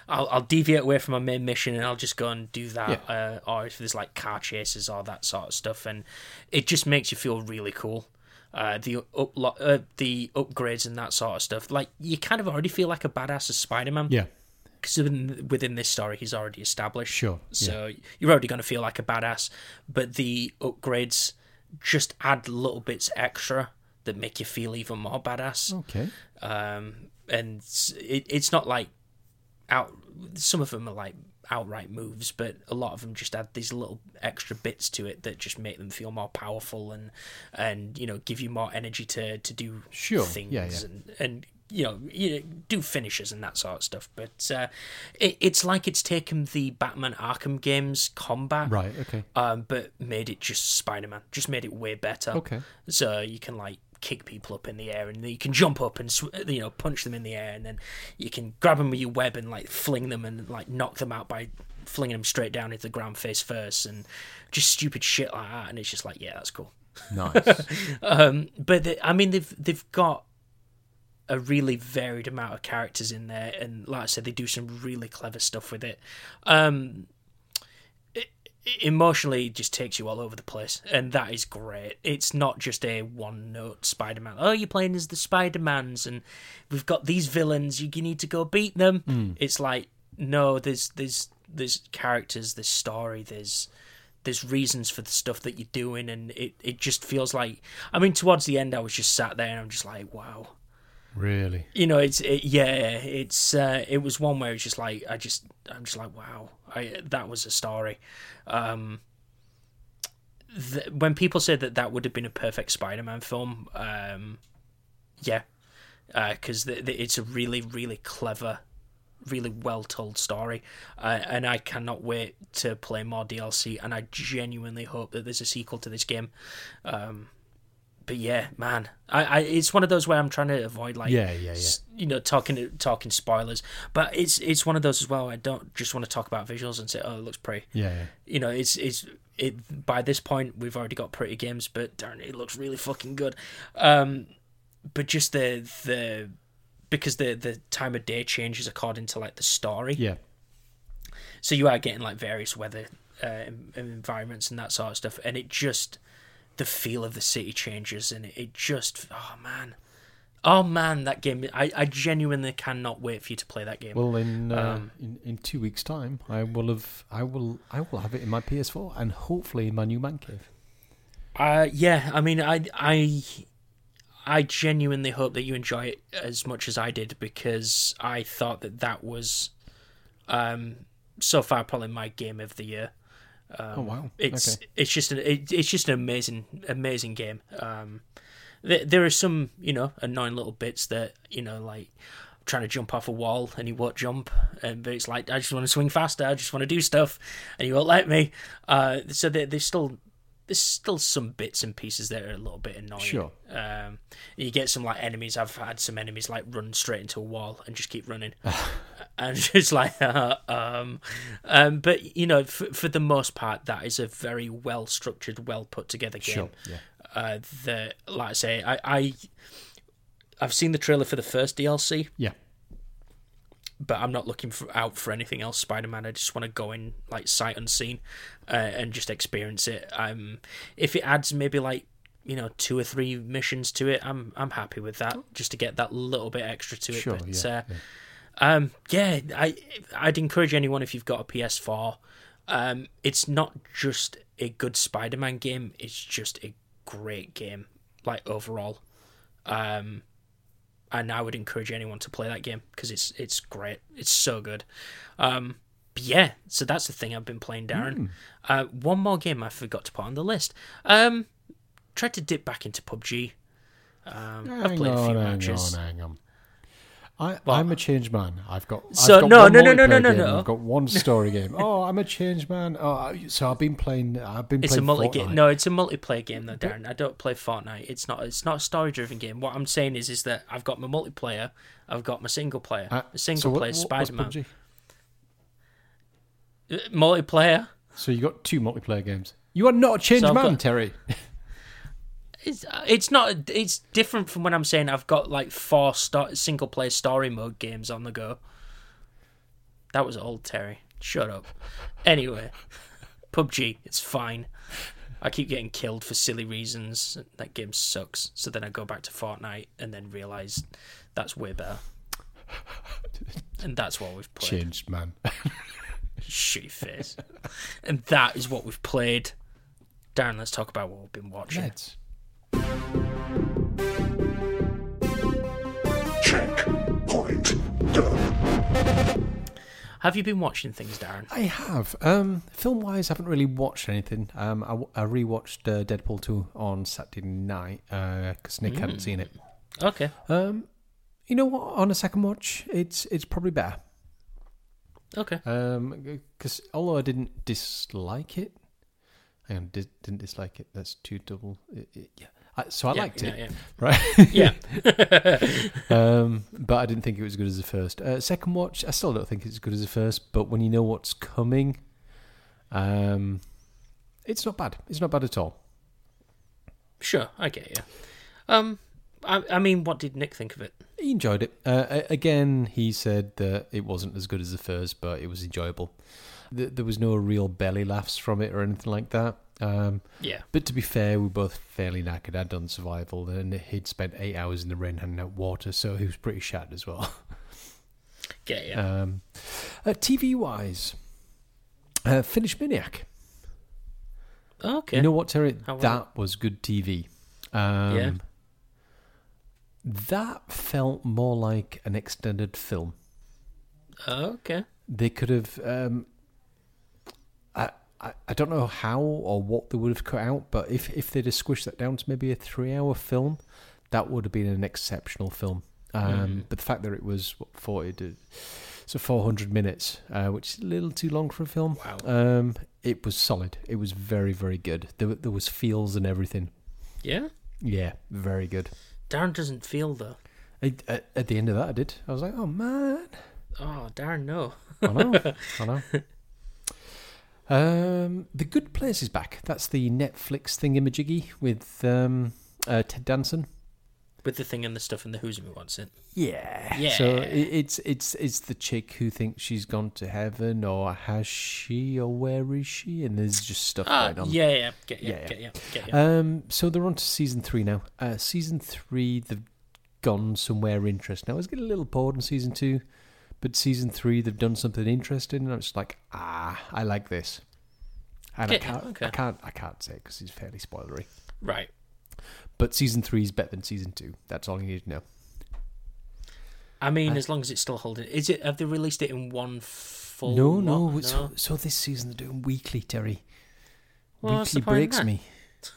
I'll, I'll deviate away from my main mission and I'll just go and do that. Uh, or if there's like car chases or that sort of stuff, and it just makes you feel really cool. Uh, the up, uh, the upgrades and that sort of stuff. Like you kind of already feel like a badass as Spider-Man Yeah. Because within, within this story he's already established. Sure, So you're already going to feel like a badass, but the upgrades just add little bits extra that make you feel even more badass. Okay. Um, and it's- it, it's not like out. Some of them are like outright moves, but a lot of them just add these little extra bits to it that just make them feel more powerful and and you know give you more energy to to do Sure, things yeah, yeah. and and you know, you do finishes and that sort of stuff. But uh, it, it's like it's taken the Batman Arkham games combat, Right. Okay. um, but made it just Spider Man, just made it way better. Okay. So you can like kick people up in the air, and you can jump up and sw- you know punch them in the air, and then you can grab them with your web and like fling them and like knock them out by flinging them straight down into the ground face first, and just stupid shit like that. And it's just like, yeah, that's cool. Nice. Um, but they, I mean, they've they've got a really varied amount of characters in there, and like I said, they do some really clever stuff with it. Um, it emotionally it just takes you all over the place, and that is great. It's not just a one-note Spider-Man. Oh, you're playing as the Spider-Mans, and we've got these villains. You, you need to go beat them. It's like no, there's there's there's characters, there's story, there's there's reasons for the stuff that you're doing, and it it just feels like. I mean, towards the end, I was just sat there and I'm just like, wow Really? you know it's it, yeah it's uh, it was one where it's just like i just i'm just like wow i that was a story. Um when people said that that would have been a perfect spider-man film um yeah because th it's a really really clever really well told story. Uh, and i cannot wait to play more dlc and i genuinely hope that there's a sequel to this game. Um but yeah, man, I, I it's one of those where I'm trying to avoid like Yeah, yeah, yeah. you know talking talking spoilers, but it's it's one of those as well. I don't just want to talk about visuals and say oh it looks pretty. Yeah. yeah. You know, it's it's it by this point we've already got pretty games, but darn it, it looks really fucking good. Um, but just the the because the the time of day changes according to like the story. Yeah. So you are getting like various weather uh, environments and that sort of stuff, and it just the feel of the city changes, and it, it just oh man, oh man, that game! I, I genuinely cannot wait for you to play that game. Well, in, uh, Um, in in two weeks' time, I will have I will I will have it in my PS4 and hopefully in my new man cave. Uh, yeah, I mean, I I I genuinely hope that you enjoy it as much as I did because I thought that that was um so far probably my game of the year. Um, oh wow! It's okay. it's just an it, it's just an amazing amazing game. Um, there, there are some you know annoying little bits that you know like trying to jump off a wall and he won't jump, and but it's like I just want to swing faster, I just want to do stuff, and you won't let me. Uh, so there, there's still there's still some bits and pieces that are a little bit annoying. Sure. Um, you get some like enemies. I've had some enemies like run straight into a wall and just keep running, and it's like, uh, um, um, but you know, for, for the most part, that is a very well structured, well put together game. Sure. Yeah. Uh, the like I say, I, I I've seen the trailer for the first DLC, Yeah. but I'm not looking for, out for anything else Spider-Man. I just want to go in like sight unseen uh, and just experience it. Um, if it adds maybe like you know two or three missions to it, I'm I'm happy with that. Just to get that little bit extra to it. Sure. but, yeah, uh, yeah. Um, yeah, I I'd encourage anyone if you've got a PS4. Um, it's not just a good Spider-Man game; it's just a great game, like overall. Um, and I would encourage anyone to play that game because it's it's great. It's so good. Um, yeah, so that's the thing I've been playing, Darren. Uh, one more game I forgot to put on the list. Um, tried to dip back into PUBG. Um, I've played a few hang matches. on, hang on. I, What? I'm a change man. I've got I've So, got no, one no, no, no, no, no, no. I've got one story game. Oh, I'm a change man. Oh, so I've been playing. I've been It's a multi Fortnite. game. No, it's a multiplayer game though, Darren. I don't play Fortnite. It's not. It's not a story driven game. What I'm saying is, is that I've got my multiplayer. I've got my single player. Uh, the single so what- player Spider Man. Multiplayer. So you got two multiplayer games. You are not a change So man, got- Terry. It's uh, it's not. It's different from when I'm saying I've got like four sto- single player story mode games on the go. That was old Terry. Shut up. Anyway, PUBG. It's fine. I keep getting killed for silly reasons. That game sucks. So then I go back to Fortnite and then realize that's way better. And that's what we've played. Changed man. Shitty face. and that is what we've played. Darren, let's talk about what we've been watching. Let's. Checkpoint done. Have you been watching things, Darren? I have. Um, film wise, I haven't really watched anything. Um, I, w- I rewatched uh, Deadpool 2 on Saturday night because Nick hadn't seen it. Okay. Um, you know what? On a second watch, it's it's probably better. Okay. Um, because although I didn't dislike it, I di- didn't dislike it. That's two double. i- i- yeah. I, so I Yeah, liked it, yeah, right? Yeah. um, but I didn't think it was as good as the first. Uh, second watch, I still don't think it's as good as the first. But when you know what's coming, um, it's not bad. It's not bad at all. Sure, I get you. Um, I, I mean, what did Nick think of it? he enjoyed it. Uh, again, he said that it wasn't as good as the first, but it was enjoyable. There was no real belly laughs from it or anything like that. Um, Yeah. but to be fair, we were both fairly knackered. I'd done survival, and he'd spent eight hours in the rain handing out water, so he was pretty shattered as well. You. Um, uh, TV wise, uh, Finnish Maniac. okay. You know what, Terry? How that was good TV. Um, Yeah. That felt more like an extended film. okay. They could have. Um, I, don't know how or what they would have cut out, but if if they'd have squished that down to maybe a three-hour film, that would have been an exceptional film. Um, Mm. But the fact that it was what, forty to so four hundred minutes, uh, which is a little too long for a film. Wow. Um, it was solid. It was very very good. There there was feels and everything. Yeah. Yeah, very good. Darren doesn't feel though. I, at, at the end of that, I did. I was like, oh man. Oh, Darren, no. I know. I know. Um, the Good Place is back. That's the Netflix thingamajiggy with um, uh, Ted Danson. With the thing and the stuff and the who's who wants it. Yeah. Yeah. So it, it's it's it's the chick who thinks she's gone to heaven, or has she, or where is she? And there's just stuff Ah, going on. yeah, yeah, get you, Yeah, yeah. get you, get you. Um, so they're on to season three now. Uh, season three, they've gone somewhere interesting. I was getting a little bored in season two, but season three, they've done something interesting, and I was like, ah, I like this. And I can't, okay. I can't, I can't say because it's fairly spoilery. right. But season three is better than season two. That's all you need to know. I mean, as long as it's still holding. Is it? Have they released it in one full? no, lot? no, no. So, so this season they're doing weekly, Terry. Well, weekly breaks me.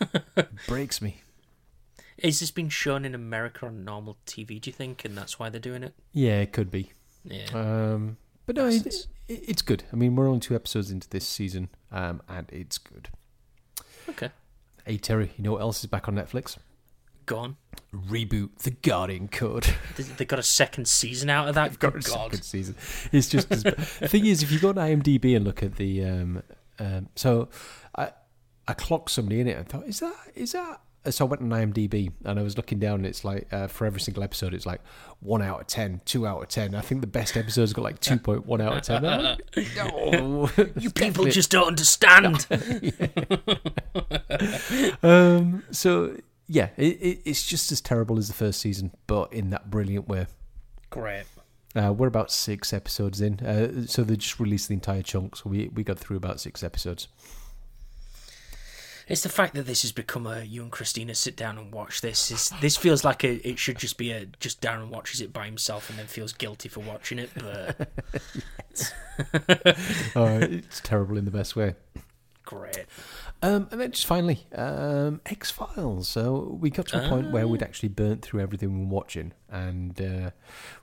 breaks me. Is this been shown in America on normal TV? Do you think, and that's why they're doing it? Yeah, it could be. Yeah. Um, but no, it, it, it's good. I mean, we're only two episodes into this season, um, and it's good. okay. Hey Terry, you know what else is back on Netflix? Gone. Reboot The Guardian Code. They, got a second season out of that. Got Good a God. second season. It's just as, the thing is, if you go on IMDb and look at the, um, um, so I I clocked somebody in it and thought, is that is that? So I went on IMDb and I was looking down, and it's like uh, for every single episode, it's like one out of ten, two out of ten. I think the best episode's got like two point one out of ten. Like, You people just don't understand. um, so yeah, it, it, it's just as terrible as the first season, but in that brilliant way. Great. Uh, we're about six episodes in, uh, so they just released the entire chunk. So we we got through about six episodes. It's the fact that this has become a you and Christina sit down and watch this. Is this feels like a, it should just be a just Darren watches it by himself and then feels guilty for watching it. But uh, it's terrible in the best way. great. Um, and then just finally, um, X Files. So we got to a point where we'd actually burnt through everything we were watching, and uh,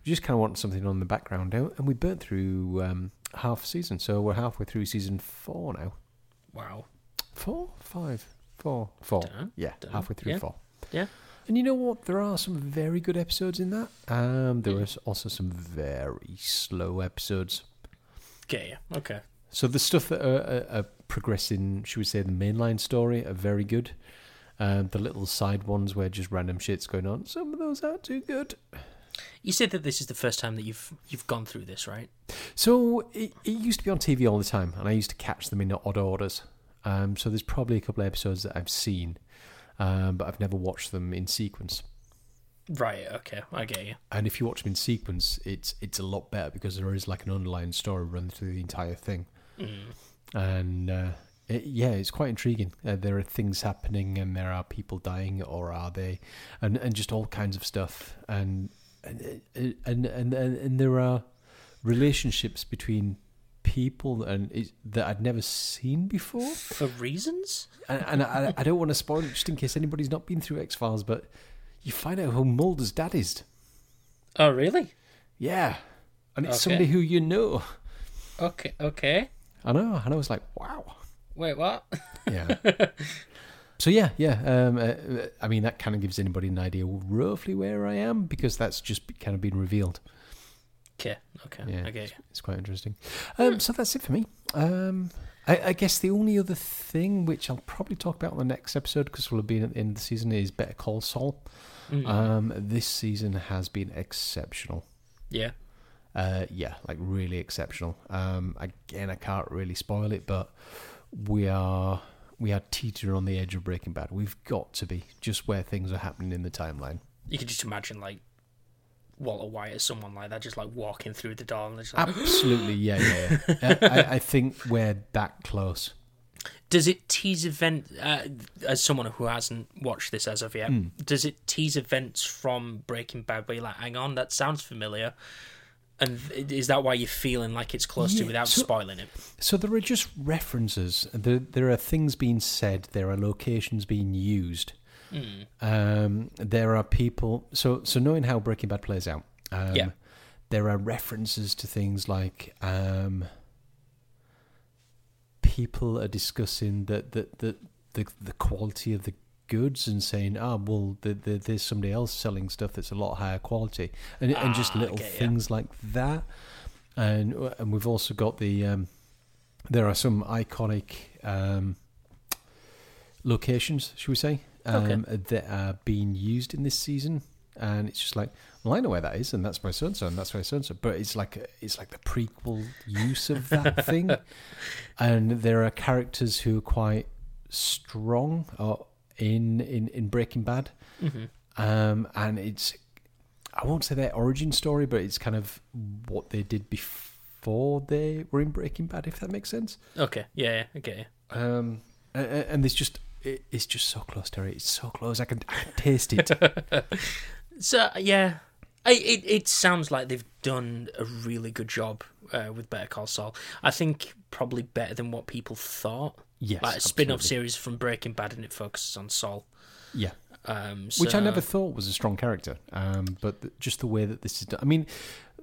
we just kind of wanted something on the background, and and we burnt through um, half a season. So we're halfway through season four now. Wow. Four, five, four, four. Dunno, Yeah, dunno. halfway through Yeah. four. Yeah. And you know what? There are some very good episodes in that. Um, there are also some very slow episodes. Okay. Yeah. Okay. So the stuff that are, are, are progressing, should we say, the mainline story are very good. Um, the little side ones where just random shit's going on, some of those aren't too good. You said that this is the first time that you've you've gone through this, right? So it, it used to be on TV all the time, and I used to catch them in odd orders. Um, so there's probably a couple of episodes that I've seen, um, but I've never watched them in sequence. Right. Okay. I get you. And if you watch them in sequence, it's it's a lot better because there is like an underlying story run through the entire thing. And uh, it, yeah, it's quite intriguing. Uh, there are things happening, and there are people dying, or are they? And and just all kinds of stuff. And and and and, and, and there are relationships between people and it, that I'd never seen before. For reasons? And, and I, I don't want to spoil it just in case anybody's not been through X Files, but you find out who Mulder's dad is. Oh, really? Yeah. And it's Okay. somebody who you know. Okay. Okay. I know. And I was like, wow. Wait. What? Yeah. so, yeah, yeah. Um, uh, uh, I mean, that kind of gives anybody an idea roughly where I am because that's just kind of been revealed. Okay. Okay. Yeah. I get you. It's quite interesting. Um, so that's it for me. Um, I, I guess the only other thing which I'll probably talk about on the next episode because we'll have been at the end of the season is Better Call Saul. Mm. Um, this season has been exceptional. yeah. Uh, yeah, like really exceptional. Um, again, I can't really spoil it, but we are we are teetering on the edge of Breaking Bad. We've got to be just where things are happening in the timeline. You can just imagine like Walter White or someone like that, just like walking through the door and just like, Absolutely, yeah, yeah. yeah. I, I- I think we're that close. Does it tease event uh, as someone who hasn't watched this as of yet? Hmm. Does it tease events from Breaking Bad where you're like, hang on, that sounds familiar? And is that why you're feeling like it's close to without so- spoiling it? So there are just references. There, there are things being said. There are locations being used. Um, there are people. So so knowing how Breaking Bad plays out, um, Yeah. there are references to things like um, people are discussing that that the, the the quality of the goods and saying, ah, well, the, the, there's somebody else selling stuff that's a lot higher quality, and and just Ah, little okay, yeah. things like that. And and we've also got the um, there are some iconic um, locations, should we say, um, that are being used in this season. And it's just like, well, I know where that is, and that's my so and so, and that's my so and so. But it's like it's like the prequel use of that thing. And there are characters who are quite strong uh, in in in Breaking Bad, um, and it's I won't say their origin story, but it's kind of what they did before they were in Breaking Bad, if that makes sense. Okay, yeah, yeah, I. Um, a- a- and it's just it, it's just so close, Terry. It's so close. I can, I can taste it. So yeah, I, it it sounds like they've done a really good job uh, with Better Call Saul. I think probably better than what people thought. Yes, like a spin-off absolutely. series from Breaking Bad, and it focuses on Saul. yeah, Um, which I never thought was a strong character. Um, but th- just the way that this is done. I mean,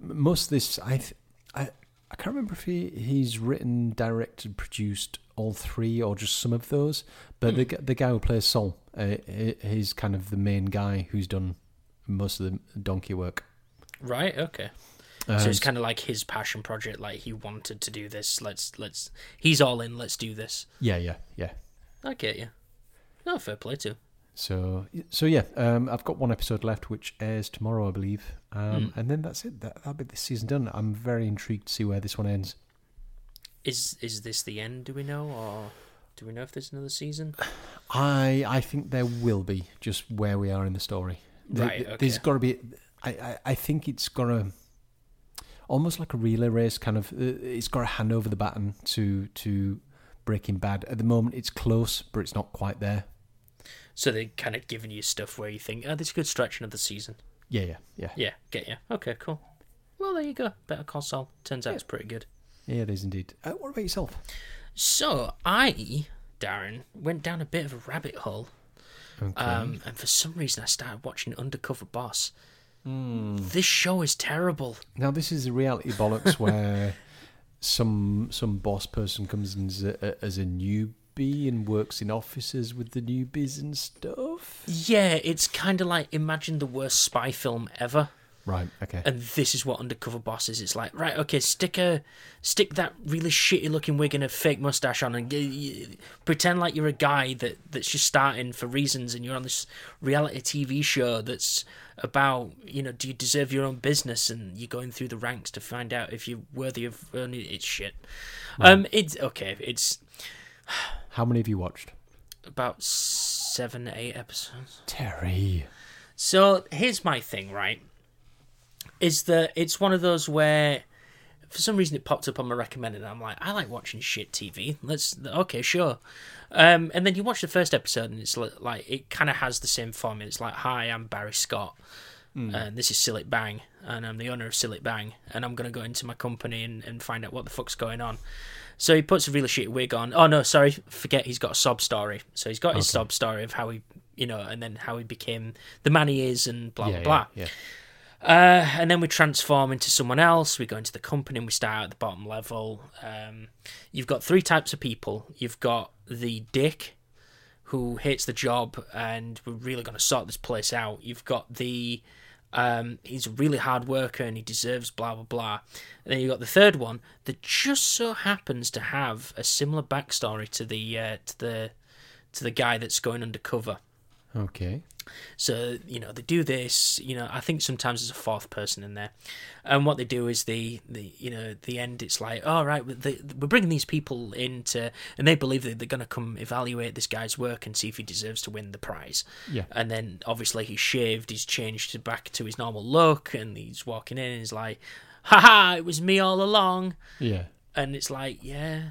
most of this, I, th- I, I can't remember if he he's written, directed, produced all three or just some of those. But the the guy who plays Saul, uh, he's kind of the main guy who's done most of the donkey work. Right. Okay. Um, so it's kind of like his passion project. Like he wanted to do this. Let's let's. He's all in. Let's do this. yeah, yeah, yeah. I get you. No fair play too. So, so yeah, um, I've got one episode left, which airs tomorrow, I believe, um, and then that's it. That, that'll be the season done. I'm very intrigued to see where this one ends. Is is this the end? Do we know, or do we know if there's another season? I I think there will be just where we are in the story. There- Right, there- There's okay. got to be. I, I I think it's got to almost like a relay race. Kind of, uh, it's got to hand over the baton to to Breaking Bad. At the moment, it's close, but it's not quite there. So they're kind of giving you stuff where you think, oh, this could stretch another season. Yeah, yeah, yeah. Yeah, get you. Okay, cool. Well, there you go. Better Call Saul. Turns out it's pretty good. Yeah, it is indeed. Uh, what about yourself? So I, Darren, went down a bit of a rabbit hole, Okay. um, and for some reason I started watching Undercover Boss. Hmm. This show is terrible. Now this is a reality bollocks where some some boss person comes in as a, as a newbie and works in offices with the newbies and stuff. Yeah, it's kind of like imagine the worst spy film ever. Right. Okay. and this is what undercover boss is. It's like, right, okay, stick a stick that really shitty looking wig and a fake mustache on, and pretend like you're a guy that that's just starting for reasons, and you're on this reality TV show that's about, you know, do you deserve your own business, and you're going through the ranks to find out if you're worthy of earning it's shit. Um, it's okay. It's How many have you watched? about seven, eight episodes. Terry. So here's my thing, right? Is that it's one of those where for some reason it popped up on my recommended and I'm like, I like watching shit TV. Let's okay, sure. Um, and then you watch the first episode and it's like it kind of has the same form. It's like, hi, I'm Barry Scott. And this is Cillit Bang, and I'm the owner of Cillit Bang, and I'm gonna go into my company and, and find out what the fuck's going on. So he puts a really shitty wig on. Oh no, sorry, forget he's got a sob story. So he's got his sob story of how he, you know, and then how he became the man he is, and blah yeah, blah blah. yeah, Uh, and then we transform into someone else. We go into the company and we start at the bottom level. Um, you've got three types of people. You've got the dick who hates the job and we're really going to sort this place out. You've got the Um, he's a really hard worker and he deserves blah blah blah. And then you've got the third one that just so happens to have a similar backstory to the uh, to the to the guy that's going undercover. Okay. So you know they do this. You know I think sometimes there's a fourth person in there, and what they do is they, the you know the end. It's like all right, they, we're bringing these people into, and they believe that they're going to come evaluate this guy's work and see if he deserves to win the prize. Yeah. And then obviously he's shaved, he's changed back to his normal look, and he's walking in and he's like, "Ha ha! It was me all along." Yeah. And it's like, yeah,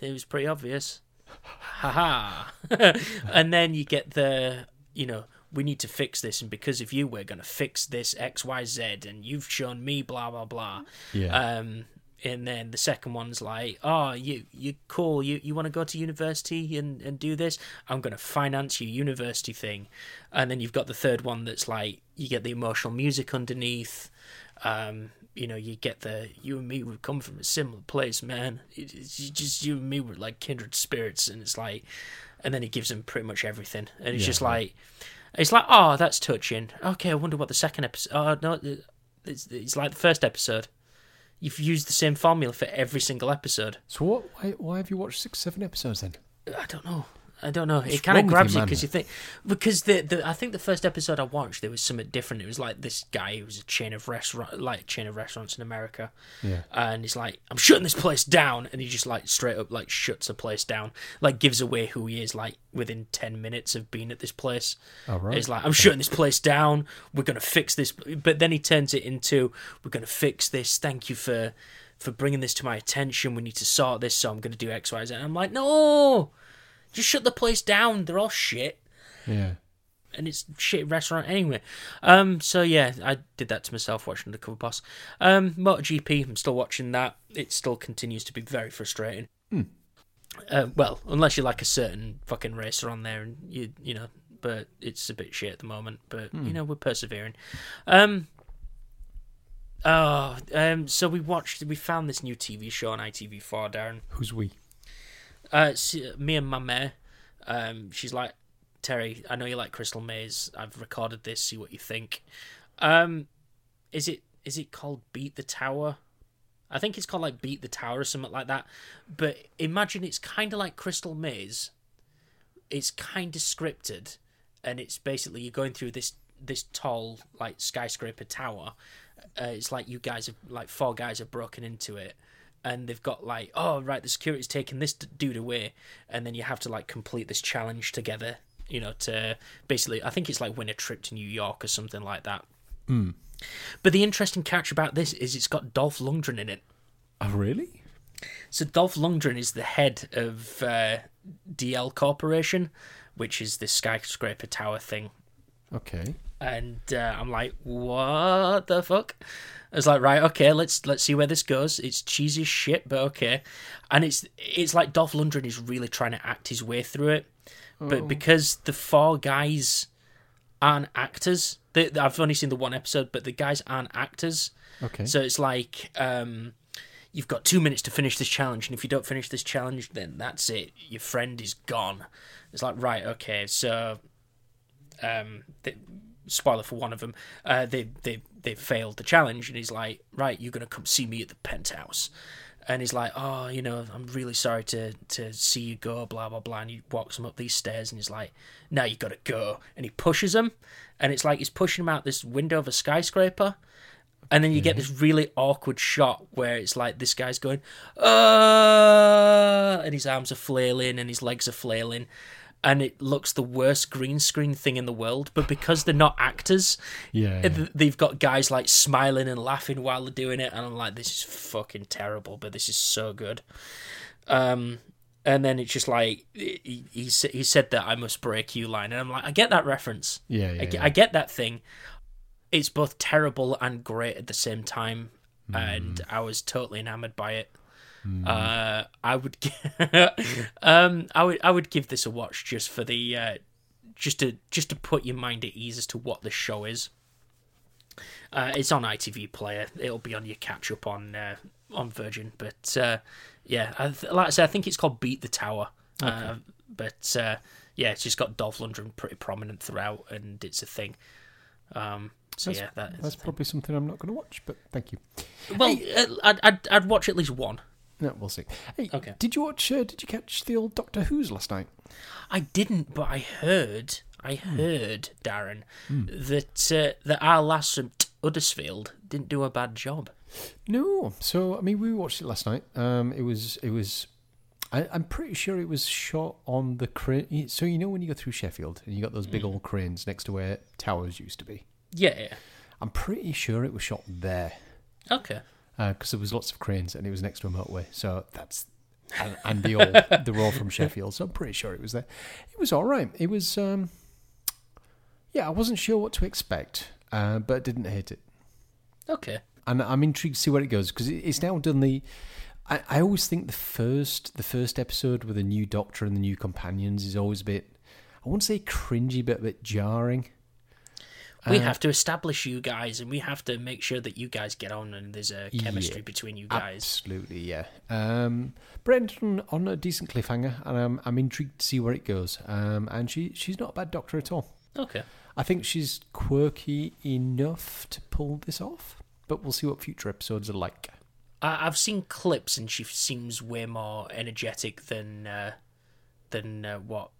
it was pretty obvious. Haha. and then you get the, you know, we need to fix this, and because of you, we're going to fix this X, Y, Z, and you've shown me blah, blah, blah. Yeah. Um, and then the second one's like, oh, you, you cool. You, you want to go to university and, and do this? I'm going to finance your university thing. And then you've got the third one that's like, you get the emotional music underneath. Um, you know, you get the you and me would come from a similar place, man. It- It's just you and me were like kindred spirits, and it's like, and then he gives him pretty much everything, and it's Yeah, just like, it's like, oh, that's touching. Okay, I wonder what the second episode. Oh no, it's it's like the first episode. You've used the same formula for every single episode. So what? Why, why have you watched six, seven episodes then? I don't know. I don't know. What's it kind of grabs you, because you think because the, the I think the first episode I watched there was something different. It was like this guy who was a chain of restaurant like a chain of restaurants in America, Yeah. and he's like, "I'm shutting this place down," and he just like straight up like shuts a place down, like gives away who he is like within ten minutes of being at this place. Oh, right. He's like, "I'm shutting this place down. We're gonna fix this," but then he turns it into, "We're gonna fix this. Thank you for." For bringing this to my attention, we need to sort this. So I'm going to do X, Y, Z. And I'm like, no, just shut the place down. They're all shit, Yeah. and it's shit restaurant anyway. Um, so yeah, I did that to myself watching Undercover Boss. Um, MotoGP, I'm still watching that. It still continues to be very frustrating. Uh, well, unless you like a certain fucking racer on there, and you you know, but it's a bit shit at the moment. But you know, we're persevering. Um. Oh, um. So we watched. We found this new TV show on ITV4, Darren. Who's we? Uh, me and my mare. Um, she's like, Terry, I know you like Crystal Maze. I've recorded this. See what you think. Um, is it is it called Beat the Tower? I think it's called like Beat the Tower or something like that. But imagine it's kind of like Crystal Maze. It's kind of scripted, and it's basically you're going through this this tall like skyscraper tower. Uh, it's like you guys have like four guys have broken into it, and they've got like oh right the security's taking this dude away, and then you have to like complete this challenge together. You know to basically I think it's like win a trip to New York or something like that. But the interesting catch about this is it's got Dolph Lundgren in it. Oh, really? So Dolph Lundgren is the head of uh, DL Corporation, which is this skyscraper tower thing. Okay. And uh, I'm like, what the fuck? I was like, right, okay, let's let's see where this goes. It's cheesy shit, but okay. And it's it's like Dolph Lundgren is really trying to act his way through it, but because the four guys aren't actors, they, I've only seen the one episode, but the guys aren't actors. Okay. So it's like um, you've got two minutes to finish this challenge, and if you don't finish this challenge, then that's it. Your friend is gone. It's like right, okay. So, um, the, spoiler for one of them, uh, they they they failed the challenge, and he's like, right, you're gonna come see me at the penthouse. And he's like, oh, you know, I'm really sorry to to see you go, blah blah blah. And he walks him up these stairs, and he's like, now you gotta go. And he pushes him, and it's like he's pushing him out this window of a skyscraper. And then you get this really awkward shot where it's like this guy's going, uh, and his arms are flailing and his legs are flailing. And it looks the worst green screen thing in the world. But because they're not actors, Yeah. th- they've got guys like smiling and laughing while they're doing it. And I'm like, this is fucking terrible, but this is so good. Um, and then it's just like, he, he, he said that I must break you line. And I'm like, I get that reference. Yeah, yeah, I, yeah. I get that thing. It's both terrible and great at the same time, and I was totally enamored by it. Uh, I would, um, I would, I would give this a watch just for the, uh, just to just to put your mind at ease as to what the show is. Uh, it's on ITV Player. It'll be on your catch up on uh, on Virgin, but uh, yeah, I th- like I said, I think it's called Beat the Tower. Uh, but uh, yeah, it's just got Dolph Lundgren pretty prominent throughout, and it's a thing. Um, So yeah, that is That's probably something I'm not going to watch, but thank you. well. uh, I'd, I'd I'd watch at least one. No, we'll see. Hey, Okay. Did you watch? Uh, did you catch the old Doctor Who's last night? I didn't, but I heard, I Hmm. heard, Darren, that uh, that our last from Huddersfield didn't do a bad job. No. So I mean, we watched it last night. Um, it was it was. I, I'm pretty sure it was shot on the crane. So you know when you go through Sheffield and you got those big old cranes next to where towers used to be. Yeah. yeah. I'm pretty sure it was shot there Okay. Because there was lots of cranes and it was next to a motorway. So that's and, and the all they're all from Sheffield. So I'm pretty sure it was there. It was all right. It was. Um, yeah, I wasn't sure what to expect, uh, but didn't hate it. Okay. and I'm intrigued to see where it goes because it's now done the. I, I always think the first the first episode with the new Doctor and the new companions is always a bit. I won't say cringy, but a bit jarring. We Uh, have to establish you guys, and we have to make sure that you guys get on, and there's a chemistry Yeah. between you guys. Absolutely, yeah. Um, Brendan on a decent cliffhanger, and I'm I'm intrigued to see where it goes. Um, and she she's not a bad Doctor at all. Okay. I think she's quirky enough to pull this off, but we'll see what future episodes are like. I, I've seen clips, and she seems way more energetic than uh, than uh, what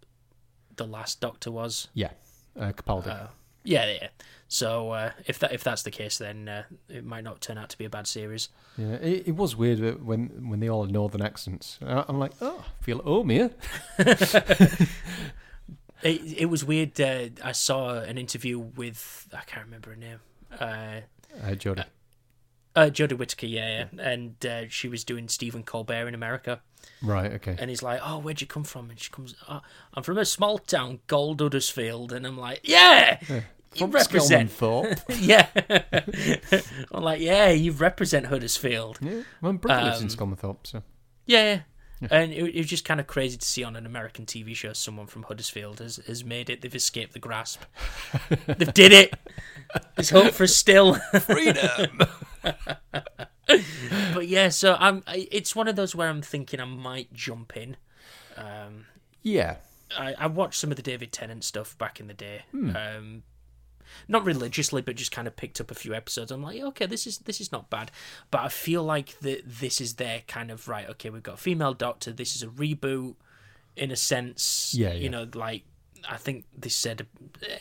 the last Doctor was. Yeah, uh, Capaldi. Uh, yeah, yeah. So uh, if that if that's the case, then uh, it might not turn out to be a bad series. Yeah, it, it was weird when when they all had northern accents. I'm like, oh, I feel home here. It, it was weird. Uh, I saw an interview with I can't remember her name. Uh, Uh, Jodie. Uh, Jodie Whittaker, yeah, yeah. and uh, she was doing Stephen Colbert in America, right, okay. and he's like, "Oh, where'd you come from?" And she comes, oh, "I'm from a small town called Huddersfield," and I'm like, "Yeah, you From represent." Skelmanthorpe. yeah, I'm like, "Yeah, you represent Huddersfield." yeah, my brother lives in Um, Skelmanthorpe, so. Yeah, and it, it was just kind of crazy to see on an American TV show someone from Huddersfield has, has made it. They've escaped the grasp. They've did it. There's hope for still. Freedom! but yeah, so I'm. I- It's one of those where I'm thinking I might jump in. Um, yeah. I, I watched some of the David Tennant stuff back in the day. Um, not religiously, but just kind of picked up a few episodes. I'm like, okay, this is this is not bad. But I feel like that this is their kind of right. Okay, we've got female doctor. This is a reboot, in a sense. Yeah, You yeah. know, like I think they said,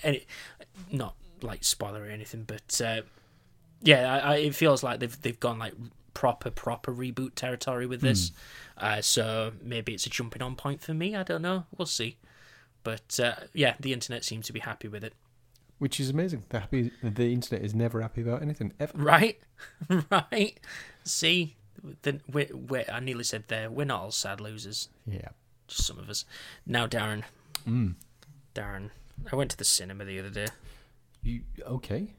any, not like spoiler or anything, but uh, yeah, I, I, it feels like they've they've gone like proper proper reboot territory with this. Uh, so maybe it's a jumping on point for me. I don't know. We'll see. But uh, yeah, the internet seems to be happy with it. Which is amazing. The, happy, the internet is never happy about anything, ever. Right, right. See, then we we I nearly said there. We're not all sad losers. Yeah. Just some of us. Now, Darren. Mm. Darren, I went to the cinema the other day. You, okay.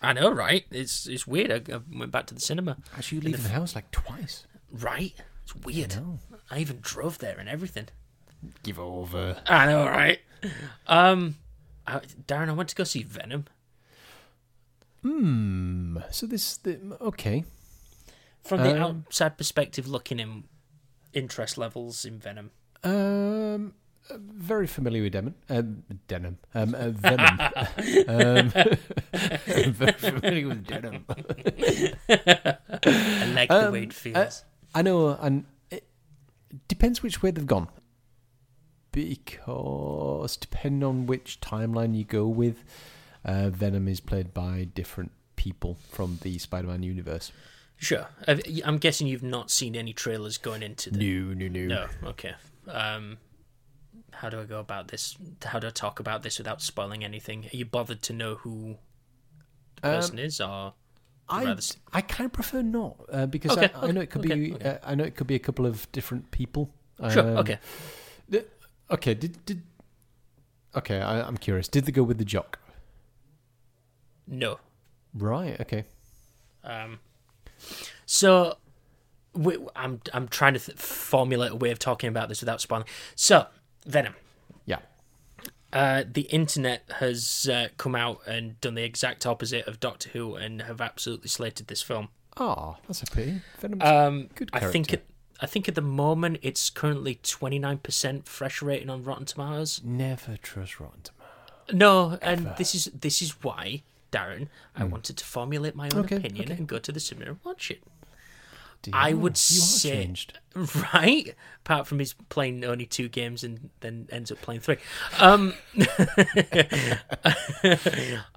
I know, right? It's it's weird. I, I went back to the cinema. Actually, you leaving the house like twice. Right? It's weird. know. I even drove there and everything. Give over. I know, right? Um, I, Darren, I went to go see Venom. Hmm. So this, the, okay. From the Um, outside perspective, looking in interest levels in Venom. Um, uh, very familiar with Denim. Um, denim. Um, uh, Venom. um, very familiar with Denim. I like the Um, way it feels. I know, and it depends which way they've gone. Because depending on which timeline you go with, uh, Venom is played by different people from the Spider-Man universe. sure. I'm guessing you've not seen any trailers going into the. No, no, no. No. Okay. Um, how do I go about this? How do I talk about this without spoiling anything? Are you bothered to know who the Um, person is, or I rather I kind of prefer not uh, because Okay, I, I know it could okay, be okay. Uh, I know it could be a couple of different people. sure? Um, okay. Okay. Did did okay? I, I'm curious. Did they go with the jock? No. Right. Okay. Um, so we, I'm I'm trying to th- formulate a way of talking about this without spoiling. So Venom. Yeah. Uh, the internet has uh, come out and done the exact opposite of Doctor Who and have absolutely slated this film. Ah, that's a pity. Venom's Um, Good I think it, I think at the moment it's currently twenty nine percent fresh rating on Rotten Tomatoes. never trust Rotten Tomatoes. No, and this is this is why Darren, I wanted to formulate my own Okay, opinion okay. and go to the cinema and watch it. Dear, I would say- changed. Right? Apart from his playing only two games and then ends up playing three. Um,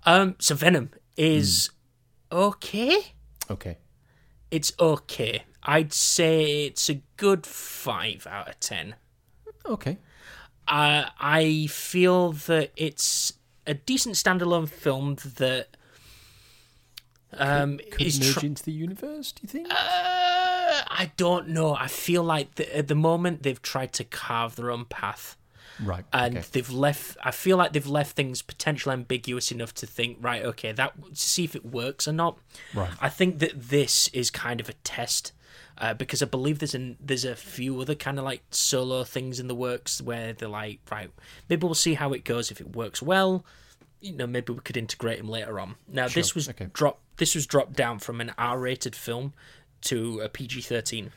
um, so Venom is okay. Okay. It's okay. I'd say it's a good five out of ten. Okay. Uh, I feel that it's a decent standalone film that um, Could is merge tr- into the universe, do you think? Uh, I don't know. I feel like the, at the moment they've tried to carve their own path, right. and okay. they've left. I feel like they've left things potentially ambiguous enough to think, right? Okay, that see if it works or not. Right. I think that this is kind of a test. Uh, because I believe there's an there's a few other kind of like solo things in the works where they're like right maybe we'll see how it goes if it works well you know maybe we could integrate him later on now this was okay. dropped this was dropped down from an R-rated film to a PG-13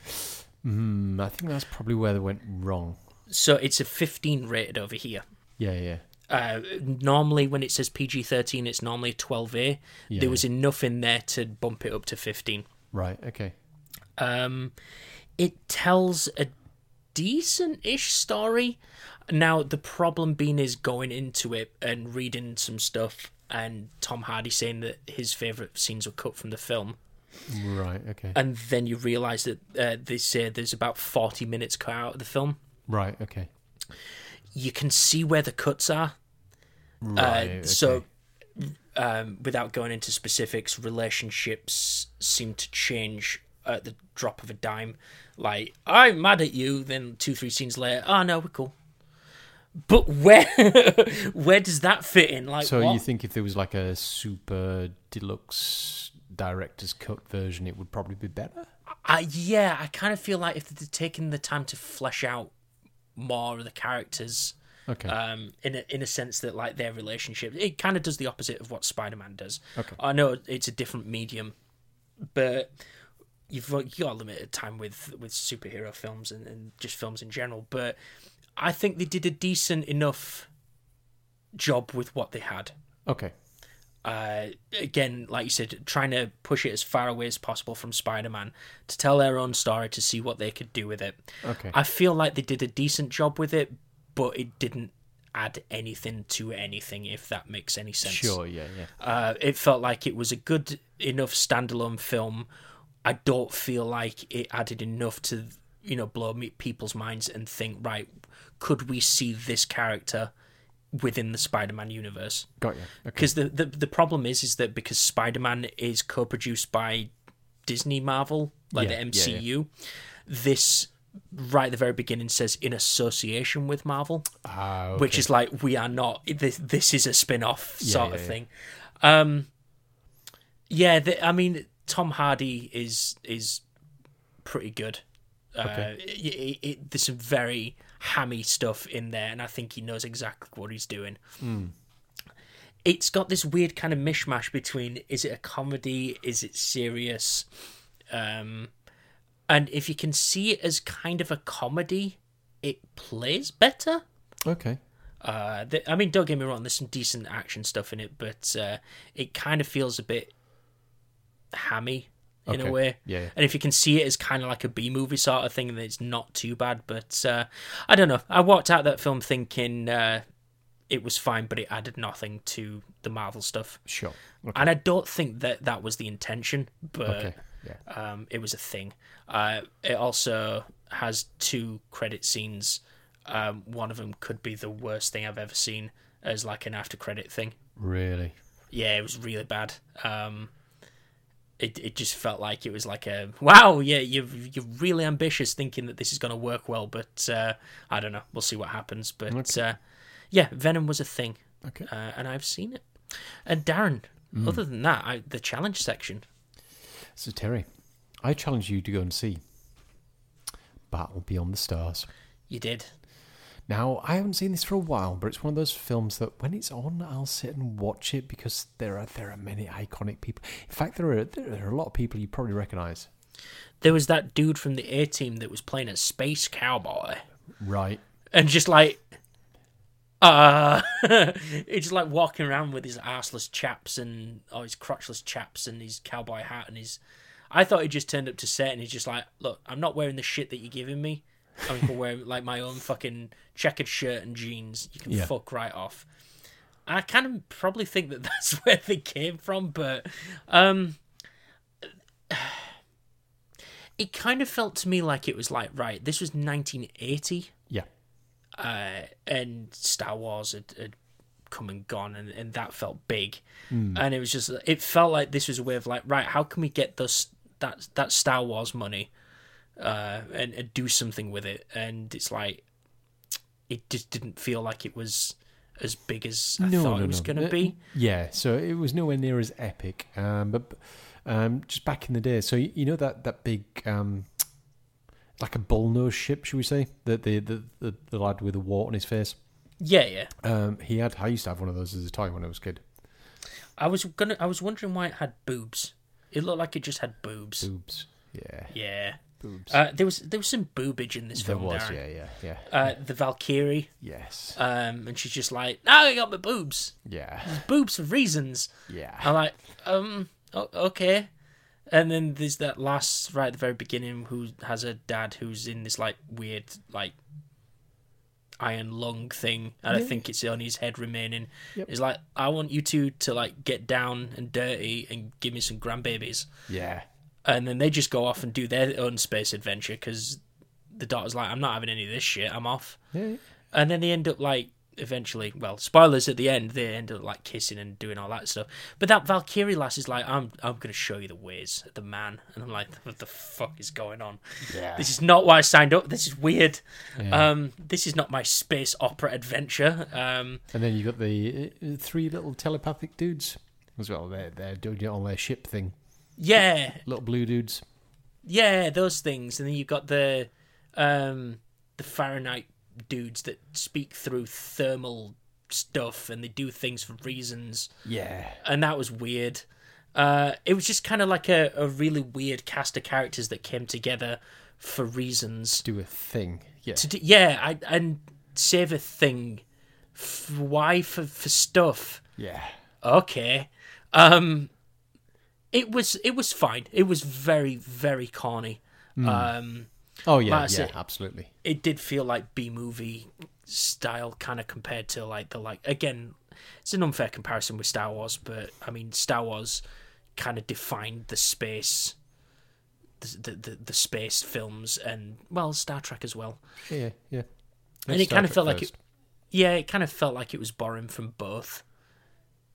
Mm, I think that's probably where they went wrong. so it's a 15 rated over here Yeah, yeah. uh, normally when it says PG-13 it's normally 12A Yeah. there was enough in there to bump it up to 15 Right. Okay. Um, it tells a decent-ish story. Now the problem being is going into it and reading some stuff, and Tom Hardy saying that his favorite scenes were cut from the film, Right. Okay. and then you realise that uh, they say there's about forty minutes cut out of the film. right. Okay. You can see where the cuts are. Right. Uh, so, okay. um, without going into specifics, relationships seem to change at the drop of a dime. Like, I'm mad at you, then two, three scenes later, oh no, we're cool. But where, where does that fit in? Like, So what? you think if there was like a super deluxe director's cut version, it would probably be better? I, yeah, I kind of feel like if they'd taken the time to flesh out more of the characters, Okay. um, in a in a sense that like their relationship, it kind of does the opposite of what Spider Man does. Okay. I know it's a different medium, but you've got- you got limited time with with superhero films and, and just films in general. But I think they did a decent enough job with what they had. okay. Uh, again, like you said, trying to push it as far away as possible from Spider-Man to tell their own story to see what they could do with it. Okay. I feel like they did a decent job with it, but it didn't add anything to anything. If that makes any sense. Sure. Yeah. Yeah. Uh, it felt like it was a good enough standalone film. I don't feel like it added enough to you know blow people's minds and think right. Could we see this character within the Spider-Man universe? Got you. Okay. because the, the the problem is is that because Spider-Man is co-produced by Disney Marvel like Yeah, the yeah, yeah. MCU this right at the very beginning says in association with Marvel Ah, okay. which is like we are not this, this is a spin-off sort yeah, of yeah. thing um yeah the, I mean Tom Hardy is is pretty good Okay. uh, it, it, it, there's some very hammy stuff in there, and I think he knows exactly what he's doing. It's got this weird kind of mishmash between is it a comedy, is it serious, um, and if you can see it as kind of a comedy, it plays better. okay. Uh, the, I mean, don't get me wrong. There's some decent action stuff in it, but uh, it kind of feels a bit hammy in Okay. a way. Yeah, yeah. And if you can see it as kind of like a B movie sort of thing, then it's not too bad. But uh, I don't know. I walked out that film thinking uh, it was fine, but it added nothing to the Marvel stuff. Sure. Okay. And I don't think that that was the intention, but Okay. Yeah. um, it was a thing. Uh, it also has two credit scenes. Um, one of them could be the worst thing I've ever seen as like an after credit thing. Really. Yeah, it was really bad. Um, it it just felt like it was like a wow, yeah, you're you're really ambitious thinking that this is going to work well, but uh, I don't know. We'll see what happens. But Okay. uh, yeah, Venom was a thing, Okay. uh, and I've seen it. And Darren, other than that, I, the challenge section. So Terry, I challenge you to go and see Battle Beyond the Stars. You did. Now, I haven't seen this for a while, but it's one of those films that when it's on, I'll sit and watch it because there are there are many iconic people. In fact, there are there are a lot of people you probably recognise. There was that dude from the A team that was playing a space cowboy. Right. and just like Uh, he's just like walking around with his arseless chaps and oh his crotchless chaps and his cowboy hat and his. I thought he just turned up to set and he's just like, look, I'm not wearing the shit that you're giving me. I'm gonna wear like my own fucking checkered shirt and jeans. You can Yeah. fuck right off. I kind of probably think that that's where they came from, but um, it kind of felt to me like it was like right. This was 1980 Yeah. uh, and Star Wars had, had come and gone, and, and that felt big. And it was just, it felt like this was a way of like, right, how can we get those that that Star Wars money, uh, and, and do something with it? And it's like, it just didn't feel like it was as big as I thought it was going to Uh, be. Yeah, so it was nowhere near as epic. Um, but um, just back in the day, so you, you know that that big, um, like a bullnose ship, should we say? The the, the the the lad with the wart on his face. Yeah, yeah. Um, he had. I used to have one of those as a toy when I was a kid. I was gonna, I was wondering why it had boobs. It looked like it just had boobs. Boobs. Yeah. Yeah. Boobs. Uh, there was there was some boobage in this there film. was. Darren. Yeah. Yeah. Yeah. Uh, the Valkyrie. yes. Um, and she's just like, "Now I got my boobs, yeah. boobs for reasons." Yeah. I'm like, um, okay. And then there's that last right at the very beginning who has a dad who's in this like weird like iron lung thing, and I Yeah. think it's on his head remaining. Yep. It's like, I want you two to like get down and dirty and give me some grandbabies, Yeah. And then they just go off and do their own space adventure because the daughter's like, I'm not having any of this shit. I'm off. Yeah. and then they end up like eventually well spoilers at the end they end up like kissing and doing all that stuff but that valkyrie lass is like i'm i'm gonna show you the ways the man and i'm like what the fuck is going on Yeah. this is not why i signed up this is weird Yeah. um this is not my space opera adventure um And then you got the uh, three little telepathic dudes as well. They're they're doing it on their ship thing. Yeah Little blue dudes. yeah those things and then you've got the um the fahrenheit dudes that speak through thermal stuff and they do things for reasons Yeah. and that was weird. Uh, it was just kind of like a, a really weird cast of characters that came together for reasons. Do a thing. Yeah. To do, yeah, I, and save a thing. F- why for for stuff? Yeah. Okay, um, it was it was fine. It was very very corny. Um, Oh yeah. Yeah. it. Absolutely. it did feel like B movie style kind of compared to like the like again it's an unfair comparison with Star Wars but I mean Star Wars kind of defined the space the the, the, space films and well Star Trek as well Yeah. Yeah. and it kind of felt like it yeah it kind of felt like it was borrowing from both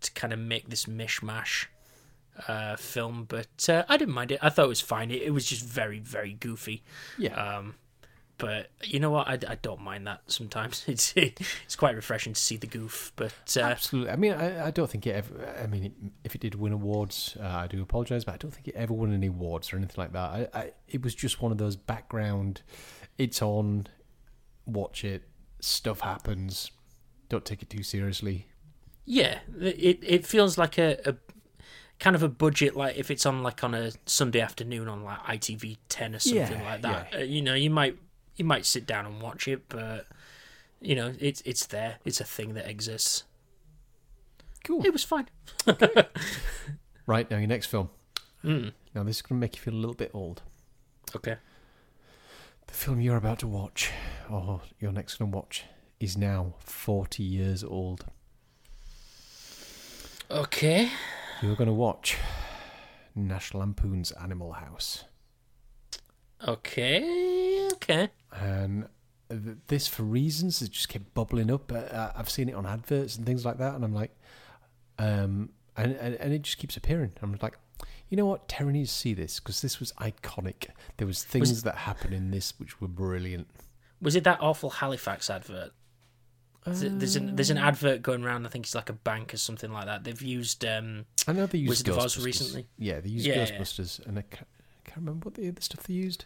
to kind of make this mishmash uh film but uh, I didn't mind it I thought it was fine it, it was just very very goofy Yeah. um, but you know what? I, I don't mind that sometimes. It's it's quite refreshing to see the goof. But uh, Absolutely. I mean, I, I don't think it ever. I mean, it, if it did win awards, uh, I do apologise, but I don't think it ever won any awards or anything like that. I, I, it was just one of those background. It's on. Watch it. Stuff happens. Don't take it too seriously. yeah, it it feels like a, a kind of a budget. Like if it's on like on a Sunday afternoon on like ITV ten or something Yeah, like that. yeah. Uh, you know, you might you might sit down and watch it, but you know, it's it's there. It's a thing that exists. Cool. It was fine. Right now, your next film. Mm. Now, this is going to make you feel a little bit old. Okay. The film you're about to watch, or you're next going to watch, is now 40 years old. Okay. You're going to watch National Lampoon's Animal House. Okay. Okay. and this for reasons it just kept bubbling up. Uh, I've seen it on adverts and things like that, and I'm like, um, and and, and it just keeps appearing. I'm like, you know what, Terry needs to see this because this was iconic. There was things that happened in this which were brilliant. Was it that awful Halifax advert? There's an there's an advert going around. I think it's like a bank or something like that. They've used um I know they used Wizard of Oz Ghostbusters. recently. Yeah, they used Yeah, yeah. Ghostbusters, and I can't, I can't remember what the other stuff they used.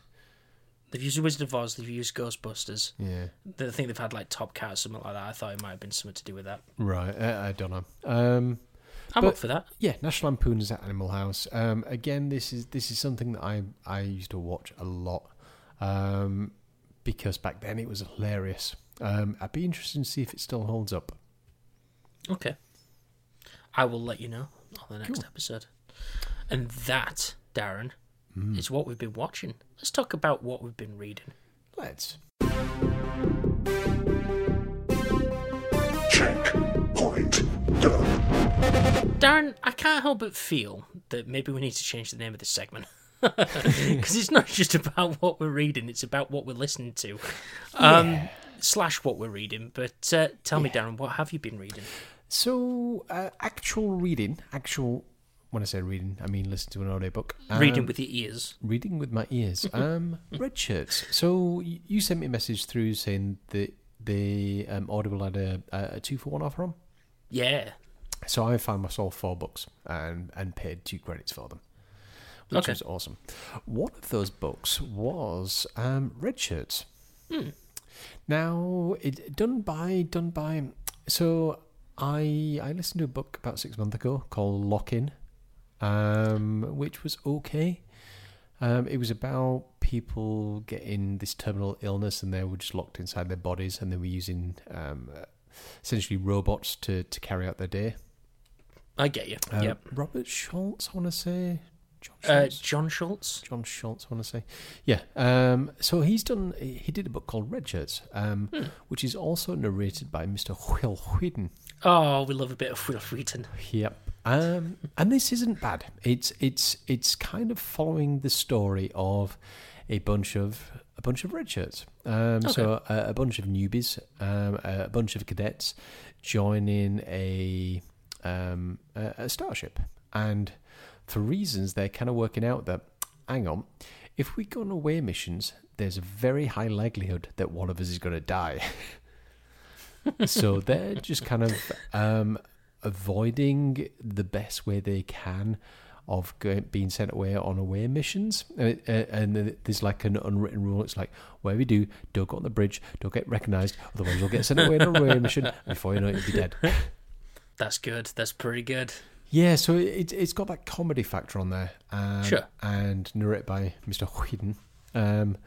they've used Wizard of Oz. They've used Ghostbusters. Yeah, I think they've had like Top Cat or something like that. I thought it might have been something to do with that. right. I, I don't know. Um, I'm But- up for that. Yeah, National Lampoon's Animal House. Um, again, this is this is something that I I used to watch a lot um, because back then it was hilarious. Um, I'd be interested to see if it still holds up. Okay. I will let you know on the next Cool. episode. And that, Darren, Hmm. is what we've been watching. Let's talk about what we've been reading. Let's. Checkpoint done. Darren, I can't help but feel that maybe we need to change the name of this segment. Because it's not just about what we're reading, it's about what we're listening to. Um, Slash what we're reading. But uh, tell me, Darren, what have you been reading? So, uh, actual reading, actual. When I say reading, I mean listen to an audiobook. reading Um, with your ears. reading with my ears. Um, red shirts. So you sent me a message through saying that the um, Audible had a, a two for one offer on. Yeah. So I found myself four books and and paid two credits for them, which Okay. was awesome. One of those books was um, Redshirts. Now it done by done by. So I I listened to a book about six months ago called Lock In, um, which was okay. Um, it was about people getting this terminal illness and they were just locked inside their bodies and they were using um, essentially robots to, to carry out their day. I get you. Uh, yep. Robert Schultz, I want to say. John Uh, Schultz. John Schultz. John Schultz, I want to say. Yeah. Um, so he's done. He did a book called Redshirts, um, Hmm. which is also narrated by Mr. Wil Wheaton. Oh, we love a bit of Wil Wheaton. Yep. Um, and this isn't bad. It's it's it's kind of following the story of a bunch of a bunch of red shirts. Um, So a, a bunch of newbies, um, a bunch of cadets joining a um, a, a starship, and for reasons they're kind of working out that hang on, if we go on away missions, there's a very high likelihood that one of us is going to die. so they're just kind of um, avoiding the best way they can of going, being sent away on away missions. And, and there's like an unwritten rule. It's like, whatever you do, don't go on the bridge, don't get recognised, otherwise you'll get sent away on an away mission. Before you know it, you'll be dead. That's good. That's pretty good. Yeah, so it, it's got that comedy factor on there. Um, Sure. And narrated by Mr. Wheaton. Um,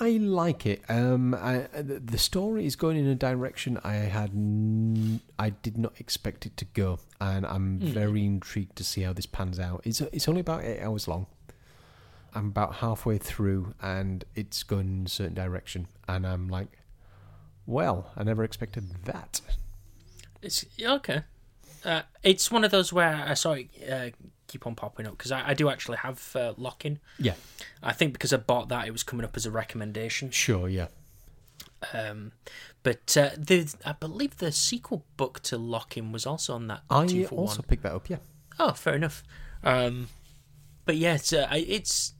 I like it. Um, I, the story is going in a direction I had, n- I did not expect it to go, and I'm very intrigued to see how this pans out. It's it's only about eight hours long. I'm about halfway through, and it's going in a certain direction, and I'm like, well, I never expected that. It's okay. Uh, it's one of those where I saw it uh, keep on popping up because I, I do actually have uh, Lock-in. Yeah, I think because I bought that, it was coming up as a recommendation. sure, yeah. Um, but uh, the I believe the sequel book to Lock-in was also on that I two for also one. picked that up. Yeah. Oh, fair enough. Um, but yeah, it's uh, it's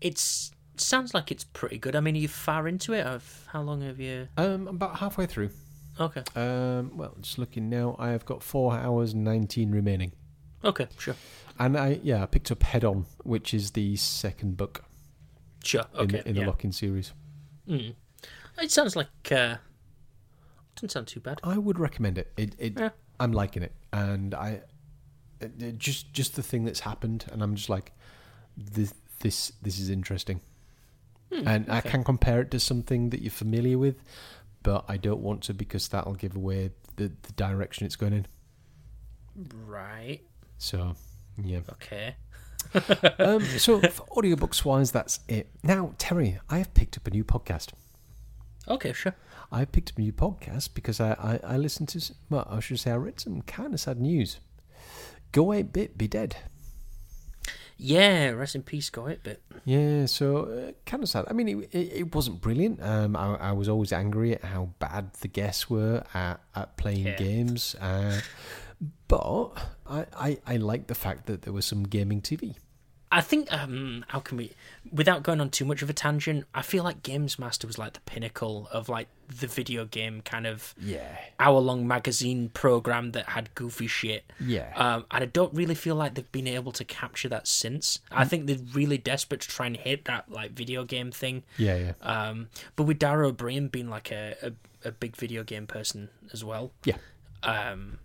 it's sounds like it's pretty good. I mean, are you far into it? Of how long have you? Um, I'm about halfway through. Okay, Um, well, just looking now, I have got four hours and nineteen remaining, okay, sure, and I yeah, I picked up Head On, which is the second book sure, in, okay. the, in yeah. the Lock-in series. Mm. It sounds like uh, doesn't sound too bad. I would recommend it. It, it Yeah. I'm liking it, and I it, it just just the thing that's happened, and I'm just like, this this this is interesting, and I can compare it to something that you're familiar with, but I don't want to because that'll give away the, the direction it's going in. Right. So yeah. Okay. um, so for audiobooks wise, that's it. Now, Terry, I have picked up a new podcast. Okay, sure. I picked up a new podcast because I, I, I listened to, well, I should say I read some kind of sad news. Go 8 Bit Be Dead. Yeah, rest in peace, it bit. Yeah, so uh, kind of sad. I mean, it, it, it wasn't brilliant. Um, I, I was always angry at how bad the guests were at, at playing Yeah. games. Uh, but I, I, I like the fact that there was some gaming TV. I think um how can we without going on too much of a tangent, I feel like GamesMaster was like the pinnacle of like the video game kind of Yeah. hour long magazine program that had goofy shit. Yeah. Um, and I don't really feel like they've been able to capture that since. I think they're really desperate to try and hit that like video game thing. yeah, yeah. Um, but with Dara Ó Briain being like a, a, a big video game person as well, Yeah. um,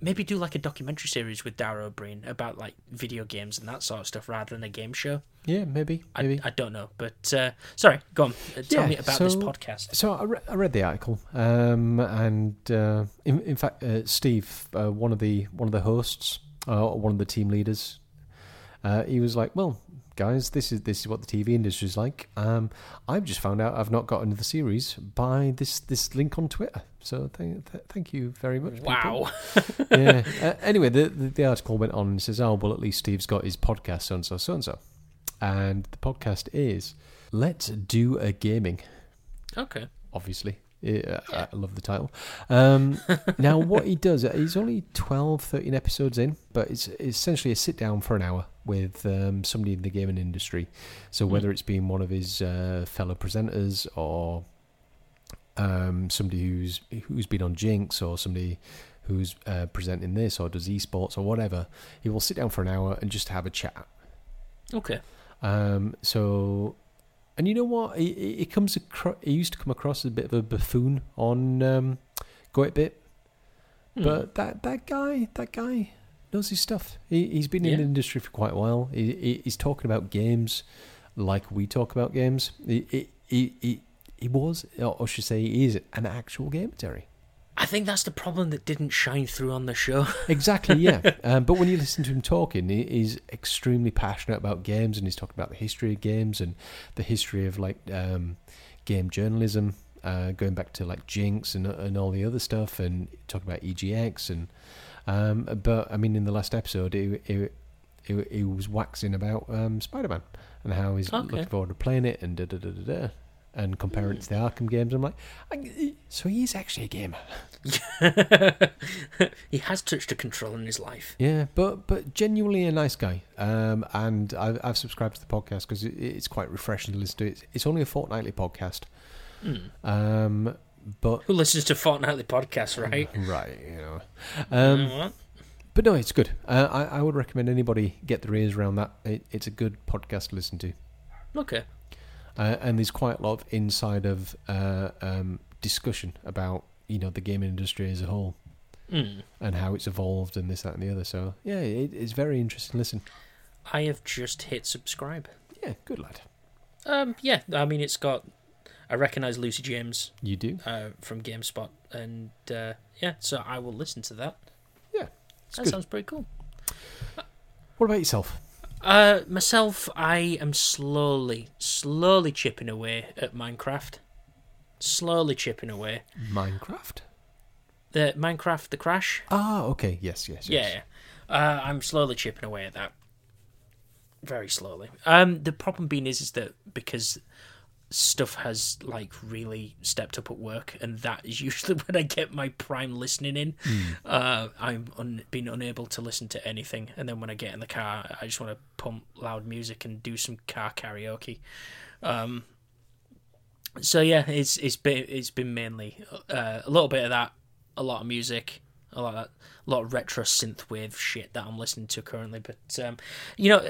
maybe do like a documentary series with Dara Ó Briain about like video games and that sort of stuff rather than a game show. Yeah, maybe, I, maybe. I don't know, but uh, sorry, go on. Uh, Tell Yeah, me about this podcast. So I, re- I read the article, um, and uh, in, in fact, uh, Steve, uh, one of the one of the hosts, uh, one of the team leaders, uh, he was like, "Well, guys, this is this is what the TV industry is like. Um, I've just found out I've not got another series by this this link on Twitter. So th- th- thank you very much. people." Wow. yeah. Uh, anyway, the, the the article went on and says, "Oh, well, at least Steve's got his podcast, so and so, so and so," and the podcast is "Let's Do a Gaming." okay. obviously. Yeah, I love the title. Um, now, what he does, uh, he's only 12, 13 episodes in, but it's essentially a sit down for an hour with um, somebody in the gaming industry. So, whether it's being one of his uh, fellow presenters or um, somebody who's who's been on Jinx or somebody who's uh, presenting this or does esports or whatever, he will sit down for an hour and just have a chat. Okay. Um, so, and you know what? He, comes across. He used to come across as a bit of a buffoon on um, 8 Bit, Hmm. but that that guy, that guy knows his stuff. He he's been in the industry for quite a while. He, he he's talking about games like we talk about games. He he he, he, he was, or I should say, he is an actual gamer, Terry. I think that's the problem that didn't shine through on the show. Exactly, yeah. um, but when you listen to him talking, he, he's extremely passionate about games, and he's talking about the history of games and the history of like um, game journalism, uh, going back to like Jinx and and all the other stuff, and talking about EGX and. Um, but I mean, in the last episode, he he, he, he was waxing about um, Spider Man and how he's Okay. looking forward to playing it and da da da da da. And comparing it to the Arkham games, I'm like, so he's actually a gamer. he has touched a control in his life. Yeah, but but genuinely a nice guy. Um, and I've, I've subscribed to the podcast because it, it's quite refreshing to listen to. It's, it's only a fortnightly podcast. Hmm. Um, but Who listens to fortnightly podcasts, right? right, you know. You Um, know but no, it's good. Uh, I I would recommend anybody get their ears around that. It, it's a good podcast to listen to. Okay. Uh, and there's quite a lot of inside of uh, um, discussion about you know the gaming industry as a whole Hmm. and how it's evolved and this that and the other. So yeah, it, it's very interesting. Listen, I have just hit subscribe. yeah, good lad. Um, yeah, I mean it's got. I recognise Lucy James You do. uh, from GameSpot, and uh, yeah, so I will listen to that. Yeah, that good. sounds pretty cool. What about yourself? Uh, myself, I am slowly, slowly chipping away at Minecraft. Slowly chipping away. Minecraft. The Minecraft, the crash. Ah, okay. Yes, yes, yes. Yeah, uh, I'm slowly chipping away at that. Very slowly. Um, the problem being is, is that because stuff has like really stepped up at work, and that is usually when I get my prime listening in. Uh, I'm un- been unable to listen to anything, and then when I get in the car, I just want to pump loud music and do some car karaoke. Um, so yeah, it's it's been it's been mainly uh, a little bit of that, a lot of music, a lot of that, a lot of retro synthwave shit that I'm listening to currently. But um, you know,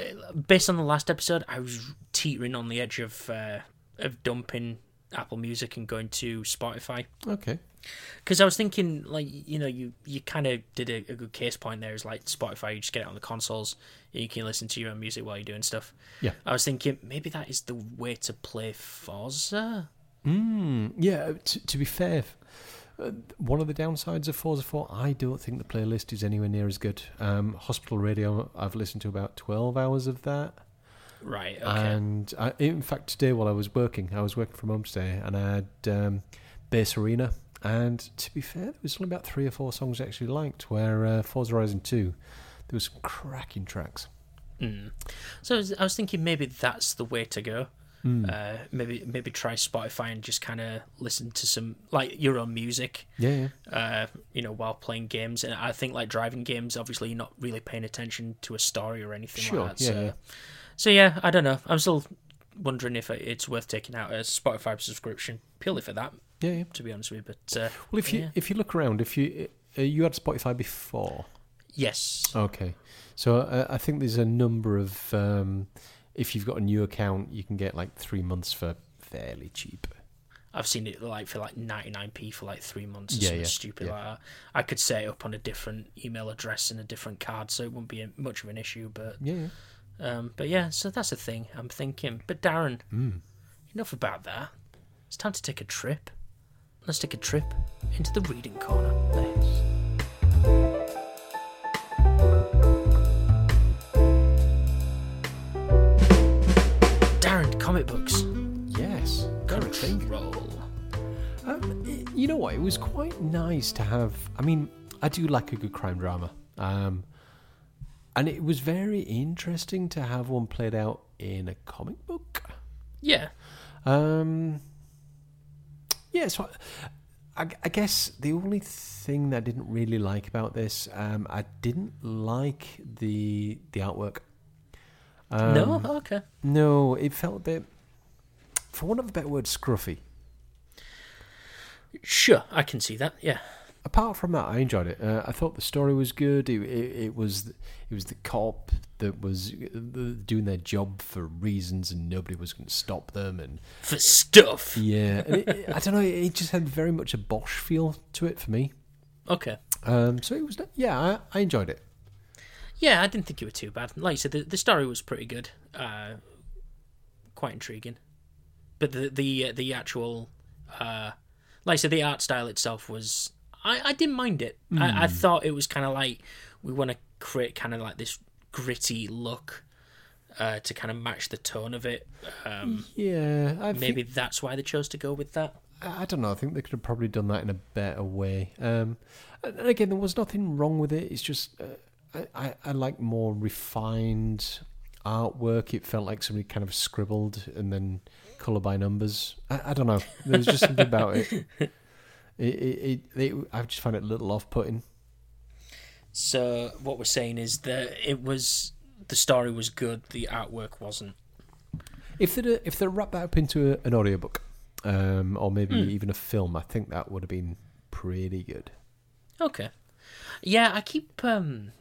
based on the last episode, I was teetering on the edge of uh, of dumping Apple Music and going to Spotify Okay. because I was thinking, like, you know, you you kind of did a, a good case point there. Is like Spotify, you just get it on the consoles, and you can listen to your own music while you're doing stuff. Yeah. I was thinking maybe that is the way to play Forza. Mm, yeah. To, to be fair, uh, one of the downsides of Forza 4, I don't think the playlist is anywhere near as good. Um, Hospital Radio, I've listened to about 12 hours of that. Right. Okay. And I, in fact, today while I was working, I was working from home today, and I had um, Bass Arena. And to be fair, there was only about three or four songs I actually liked. Where uh, Forza Horizon 2, there was some cracking tracks. Mm. So I was, I was thinking maybe that's the way to go. Mm. Uh, maybe maybe try Spotify and just kind of listen to some like your own music. yeah, yeah. Uh, you know, while playing games, and I think like driving games, obviously you're not really paying attention to a story or anything Sure, like that. yeah, so, yeah. So yeah, I don't know. I'm still wondering if it's worth taking out a Spotify subscription purely for that. Yeah, yeah. To be honest with you, but uh, Well, if you Yeah. if you look around, if you uh, you had Spotify before, yes, okay. So uh, I think there's a number of um, if you've got a new account, you can get like three months for fairly cheap. I've seen it like for like 99p for like three months or Yeah, something yeah, stupid yeah. like that. I could set it up on a different email address and a different card, so it wouldn't be much of an issue. But Yeah, yeah. Um, but yeah, so that's a thing I'm thinking. But Darren, Hmm. enough about that. It's time to take a trip. Let's take a trip into the reading corner. Let's. Darren, comic books. Yes. Roll. Um, you know what? It was quite nice to have. I mean, I do like a good crime drama. Um, and it was very interesting to have one played out in a comic book. Yeah. Um, yeah, so I, I guess the only thing that I didn't really like about this, um, I didn't like the the artwork. Um, no. Okay. no, it felt a bit, for want of a better word, scruffy. Sure, I can see that. Yeah. Apart from that, I enjoyed it. Uh, I thought the story was good. It, it, it was it was the cop that was doing their job for reasons, and nobody was going to stop them. And For stuff. yeah, it, I don't know. It just had very much a Bosch feel to it for me. Okay. Um, so it was yeah, I, I enjoyed it. Yeah, I didn't think it was too bad. Like you said, the, the story was pretty good. Uh, quite intriguing. But the the uh, the actual, uh, like I said, the art style itself was. I, I didn't mind it. I, I thought it was kind of like we want to create kind of like this gritty look uh, to kind of match the tone of it. Um, Yeah, I maybe that's why they chose to go with that. I don't know. I think they could have probably done that in a better way. Um, and again, there was nothing wrong with it. It's just uh, I, I, I like more refined artwork. It felt like somebody kind of scribbled and then color by numbers. I, I don't know. There was just something about it. It, it, it. I just found it a little off-putting. So what we're saying is that it was the story was good, the artwork wasn't. If they if they wrap that up into a, an audiobook, um, or maybe Hmm. even a film, I think that would have been pretty good. Okay. Yeah, I keep um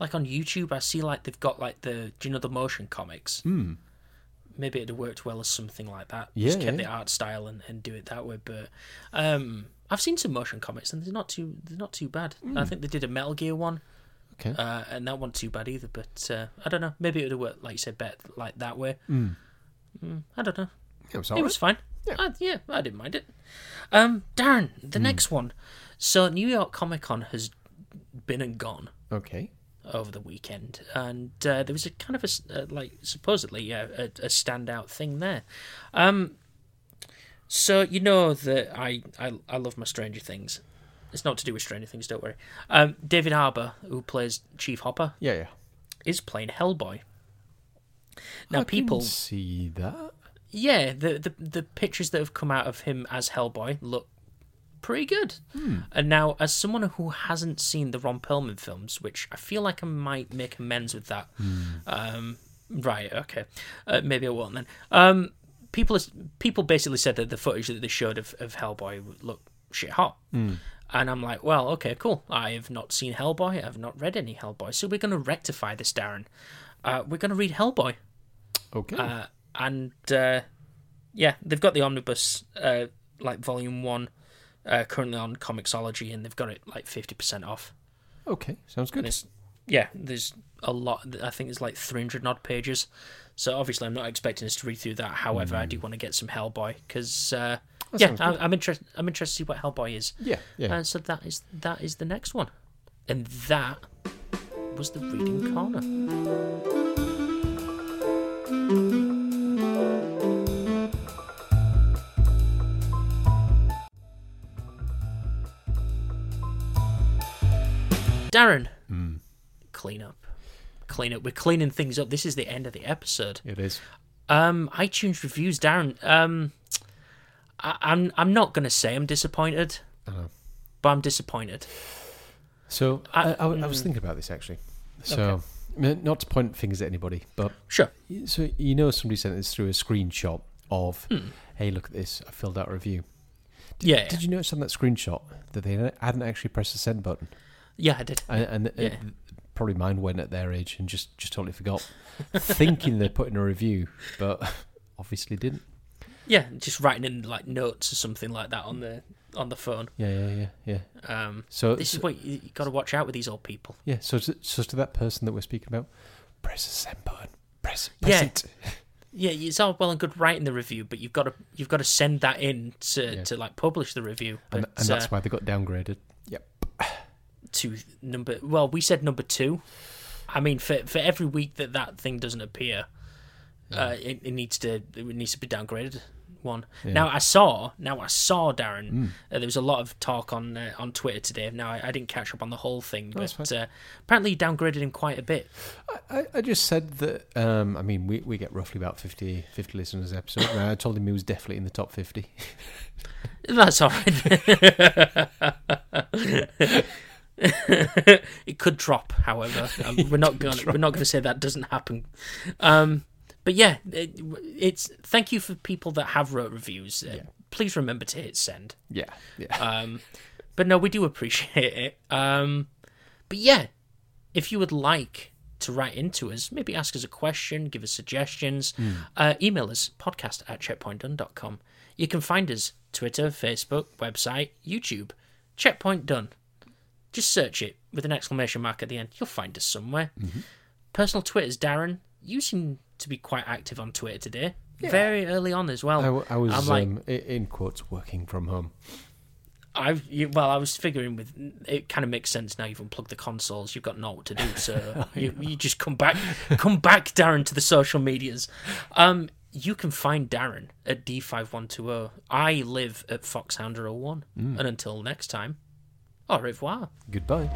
like on YouTube I see like they've got like the do you know the motion comics? Hmm. Maybe it'd have worked well as something like that. Yeah, Just kept yeah. the art style and, and do it that way. But um I've seen some motion comics and they're not too they're not too bad. Hmm. I think they did a Metal Gear one, Okay. uh, and that wasn't too bad either. But uh, I don't know. Maybe it would have worked like you said, better like that way. Mm. Mm, I don't know. it was It was fine. Yeah. I, yeah, I didn't mind it. Um, Darren, the Hmm. next one. So New York Comic Con has been and gone Okay. Over the weekend, and uh, there was a kind of a uh, like supposedly uh, a, a standout thing there. Um, so you know that I, I I love my Stranger Things. It's not to do with Stranger Things, don't worry. Um, David Harbour, who plays Chief Hopper, Yeah, yeah. is playing Hellboy. Now, I people, see that. yeah, the, the the pictures that have come out of him as Hellboy look pretty good. And now, as someone who hasn't seen the Ron Perlman films, which I feel like I might make amends with that. Um, right, okay, uh, maybe I won't then. Um, people people basically said that the footage that they showed of, of Hellboy looked shit hot. And I'm like, well, okay, cool. I have not seen Hellboy. I've not read any Hellboy. So we're going to rectify this, Darren. Uh, we're going to read Hellboy. Okay. Uh, and uh, yeah, they've got the omnibus, uh, like volume one, uh, currently on Comixology, and they've got it like fifty percent off. okay. Sounds good. yeah, there's a lot. I think it's like three hundred odd pages. So obviously, I'm not expecting us to read through that. However, I do want to get some Hellboy because uh, yeah, I, I'm interested. I'm interested to see what Hellboy is. Yeah. Yeah. Uh, so that is that is the next one, and that was the reading corner. Darren, Hmm. clean up, clean up. We're cleaning things up. This is the end of the episode. it is. Um, iTunes reviews, Darren. Um, I, I'm I'm not gonna say I'm disappointed, Uh-huh. but I'm disappointed. So I- I, I, I was thinking about this actually. So n- not to point fingers at anybody, but Sure. so you know somebody sent this through a screenshot of, Hmm. hey, look at this. I filled out a review. Yeah. Did you notice on that screenshot that they hadn't actually pressed the send button, Yeah, I did. and, and Yeah. it, probably mine went at their age and just just totally forgot, thinking they put in a review, but obviously didn't. Yeah, just writing in like notes or something like that on the on the phone. Yeah, yeah, yeah, yeah. Um, So this so- is what you, you got to watch out with these old people. yeah. So to, so to that person that we're speaking about, press the send button. Press, press Yeah. it. Yeah, it's all well and good writing the review, but you've got to you've got to send that in to, Yeah. to like publish the review. But And, and that's uh, why they got downgraded. Yep. to number well, we said number two. I mean, for for every week that that thing doesn't appear, uh, it, it needs to it needs to be downgraded one. Now I saw now I saw Darren. Hmm. Uh, there was a lot of talk on uh, on Twitter today. Now I, I didn't catch up on the whole thing, That's but uh, apparently you downgraded him quite a bit. I, I just said that. Um, I mean, we, we get roughly about 50, 50 listeners episode. and I told him he was definitely in the top fifty. That's all right. it could drop, however. Um, we're not going. to We're not going to say that doesn't happen. Um, but yeah, it, it's thank you for people that have wrote reviews. Uh, Please remember to hit send. Yeah, yeah. Um, but no, we do appreciate it. Um, but yeah, if you would like to write into us, maybe ask us a question, give us suggestions, uh, email us podcast at checkpointdone.com. You can find us Twitter, Facebook, website, YouTube. Checkpoint Done. Just search it with an exclamation mark at the end. You'll find us somewhere. Personal Twitter's Darren. You seem to be quite active on Twitter today. Very early on as well. I, w- I was I'm like, um, in quotes working from home. I've well, I was figuring with it kind of makes sense now. You've unplugged the consoles. You've got naught to do, so you, you just come back, come back, Darren, to the social medias. Um, you can find Darren at D five one two zero. I live at Foxhounder 01. and until next time, au revoir. Goodbye.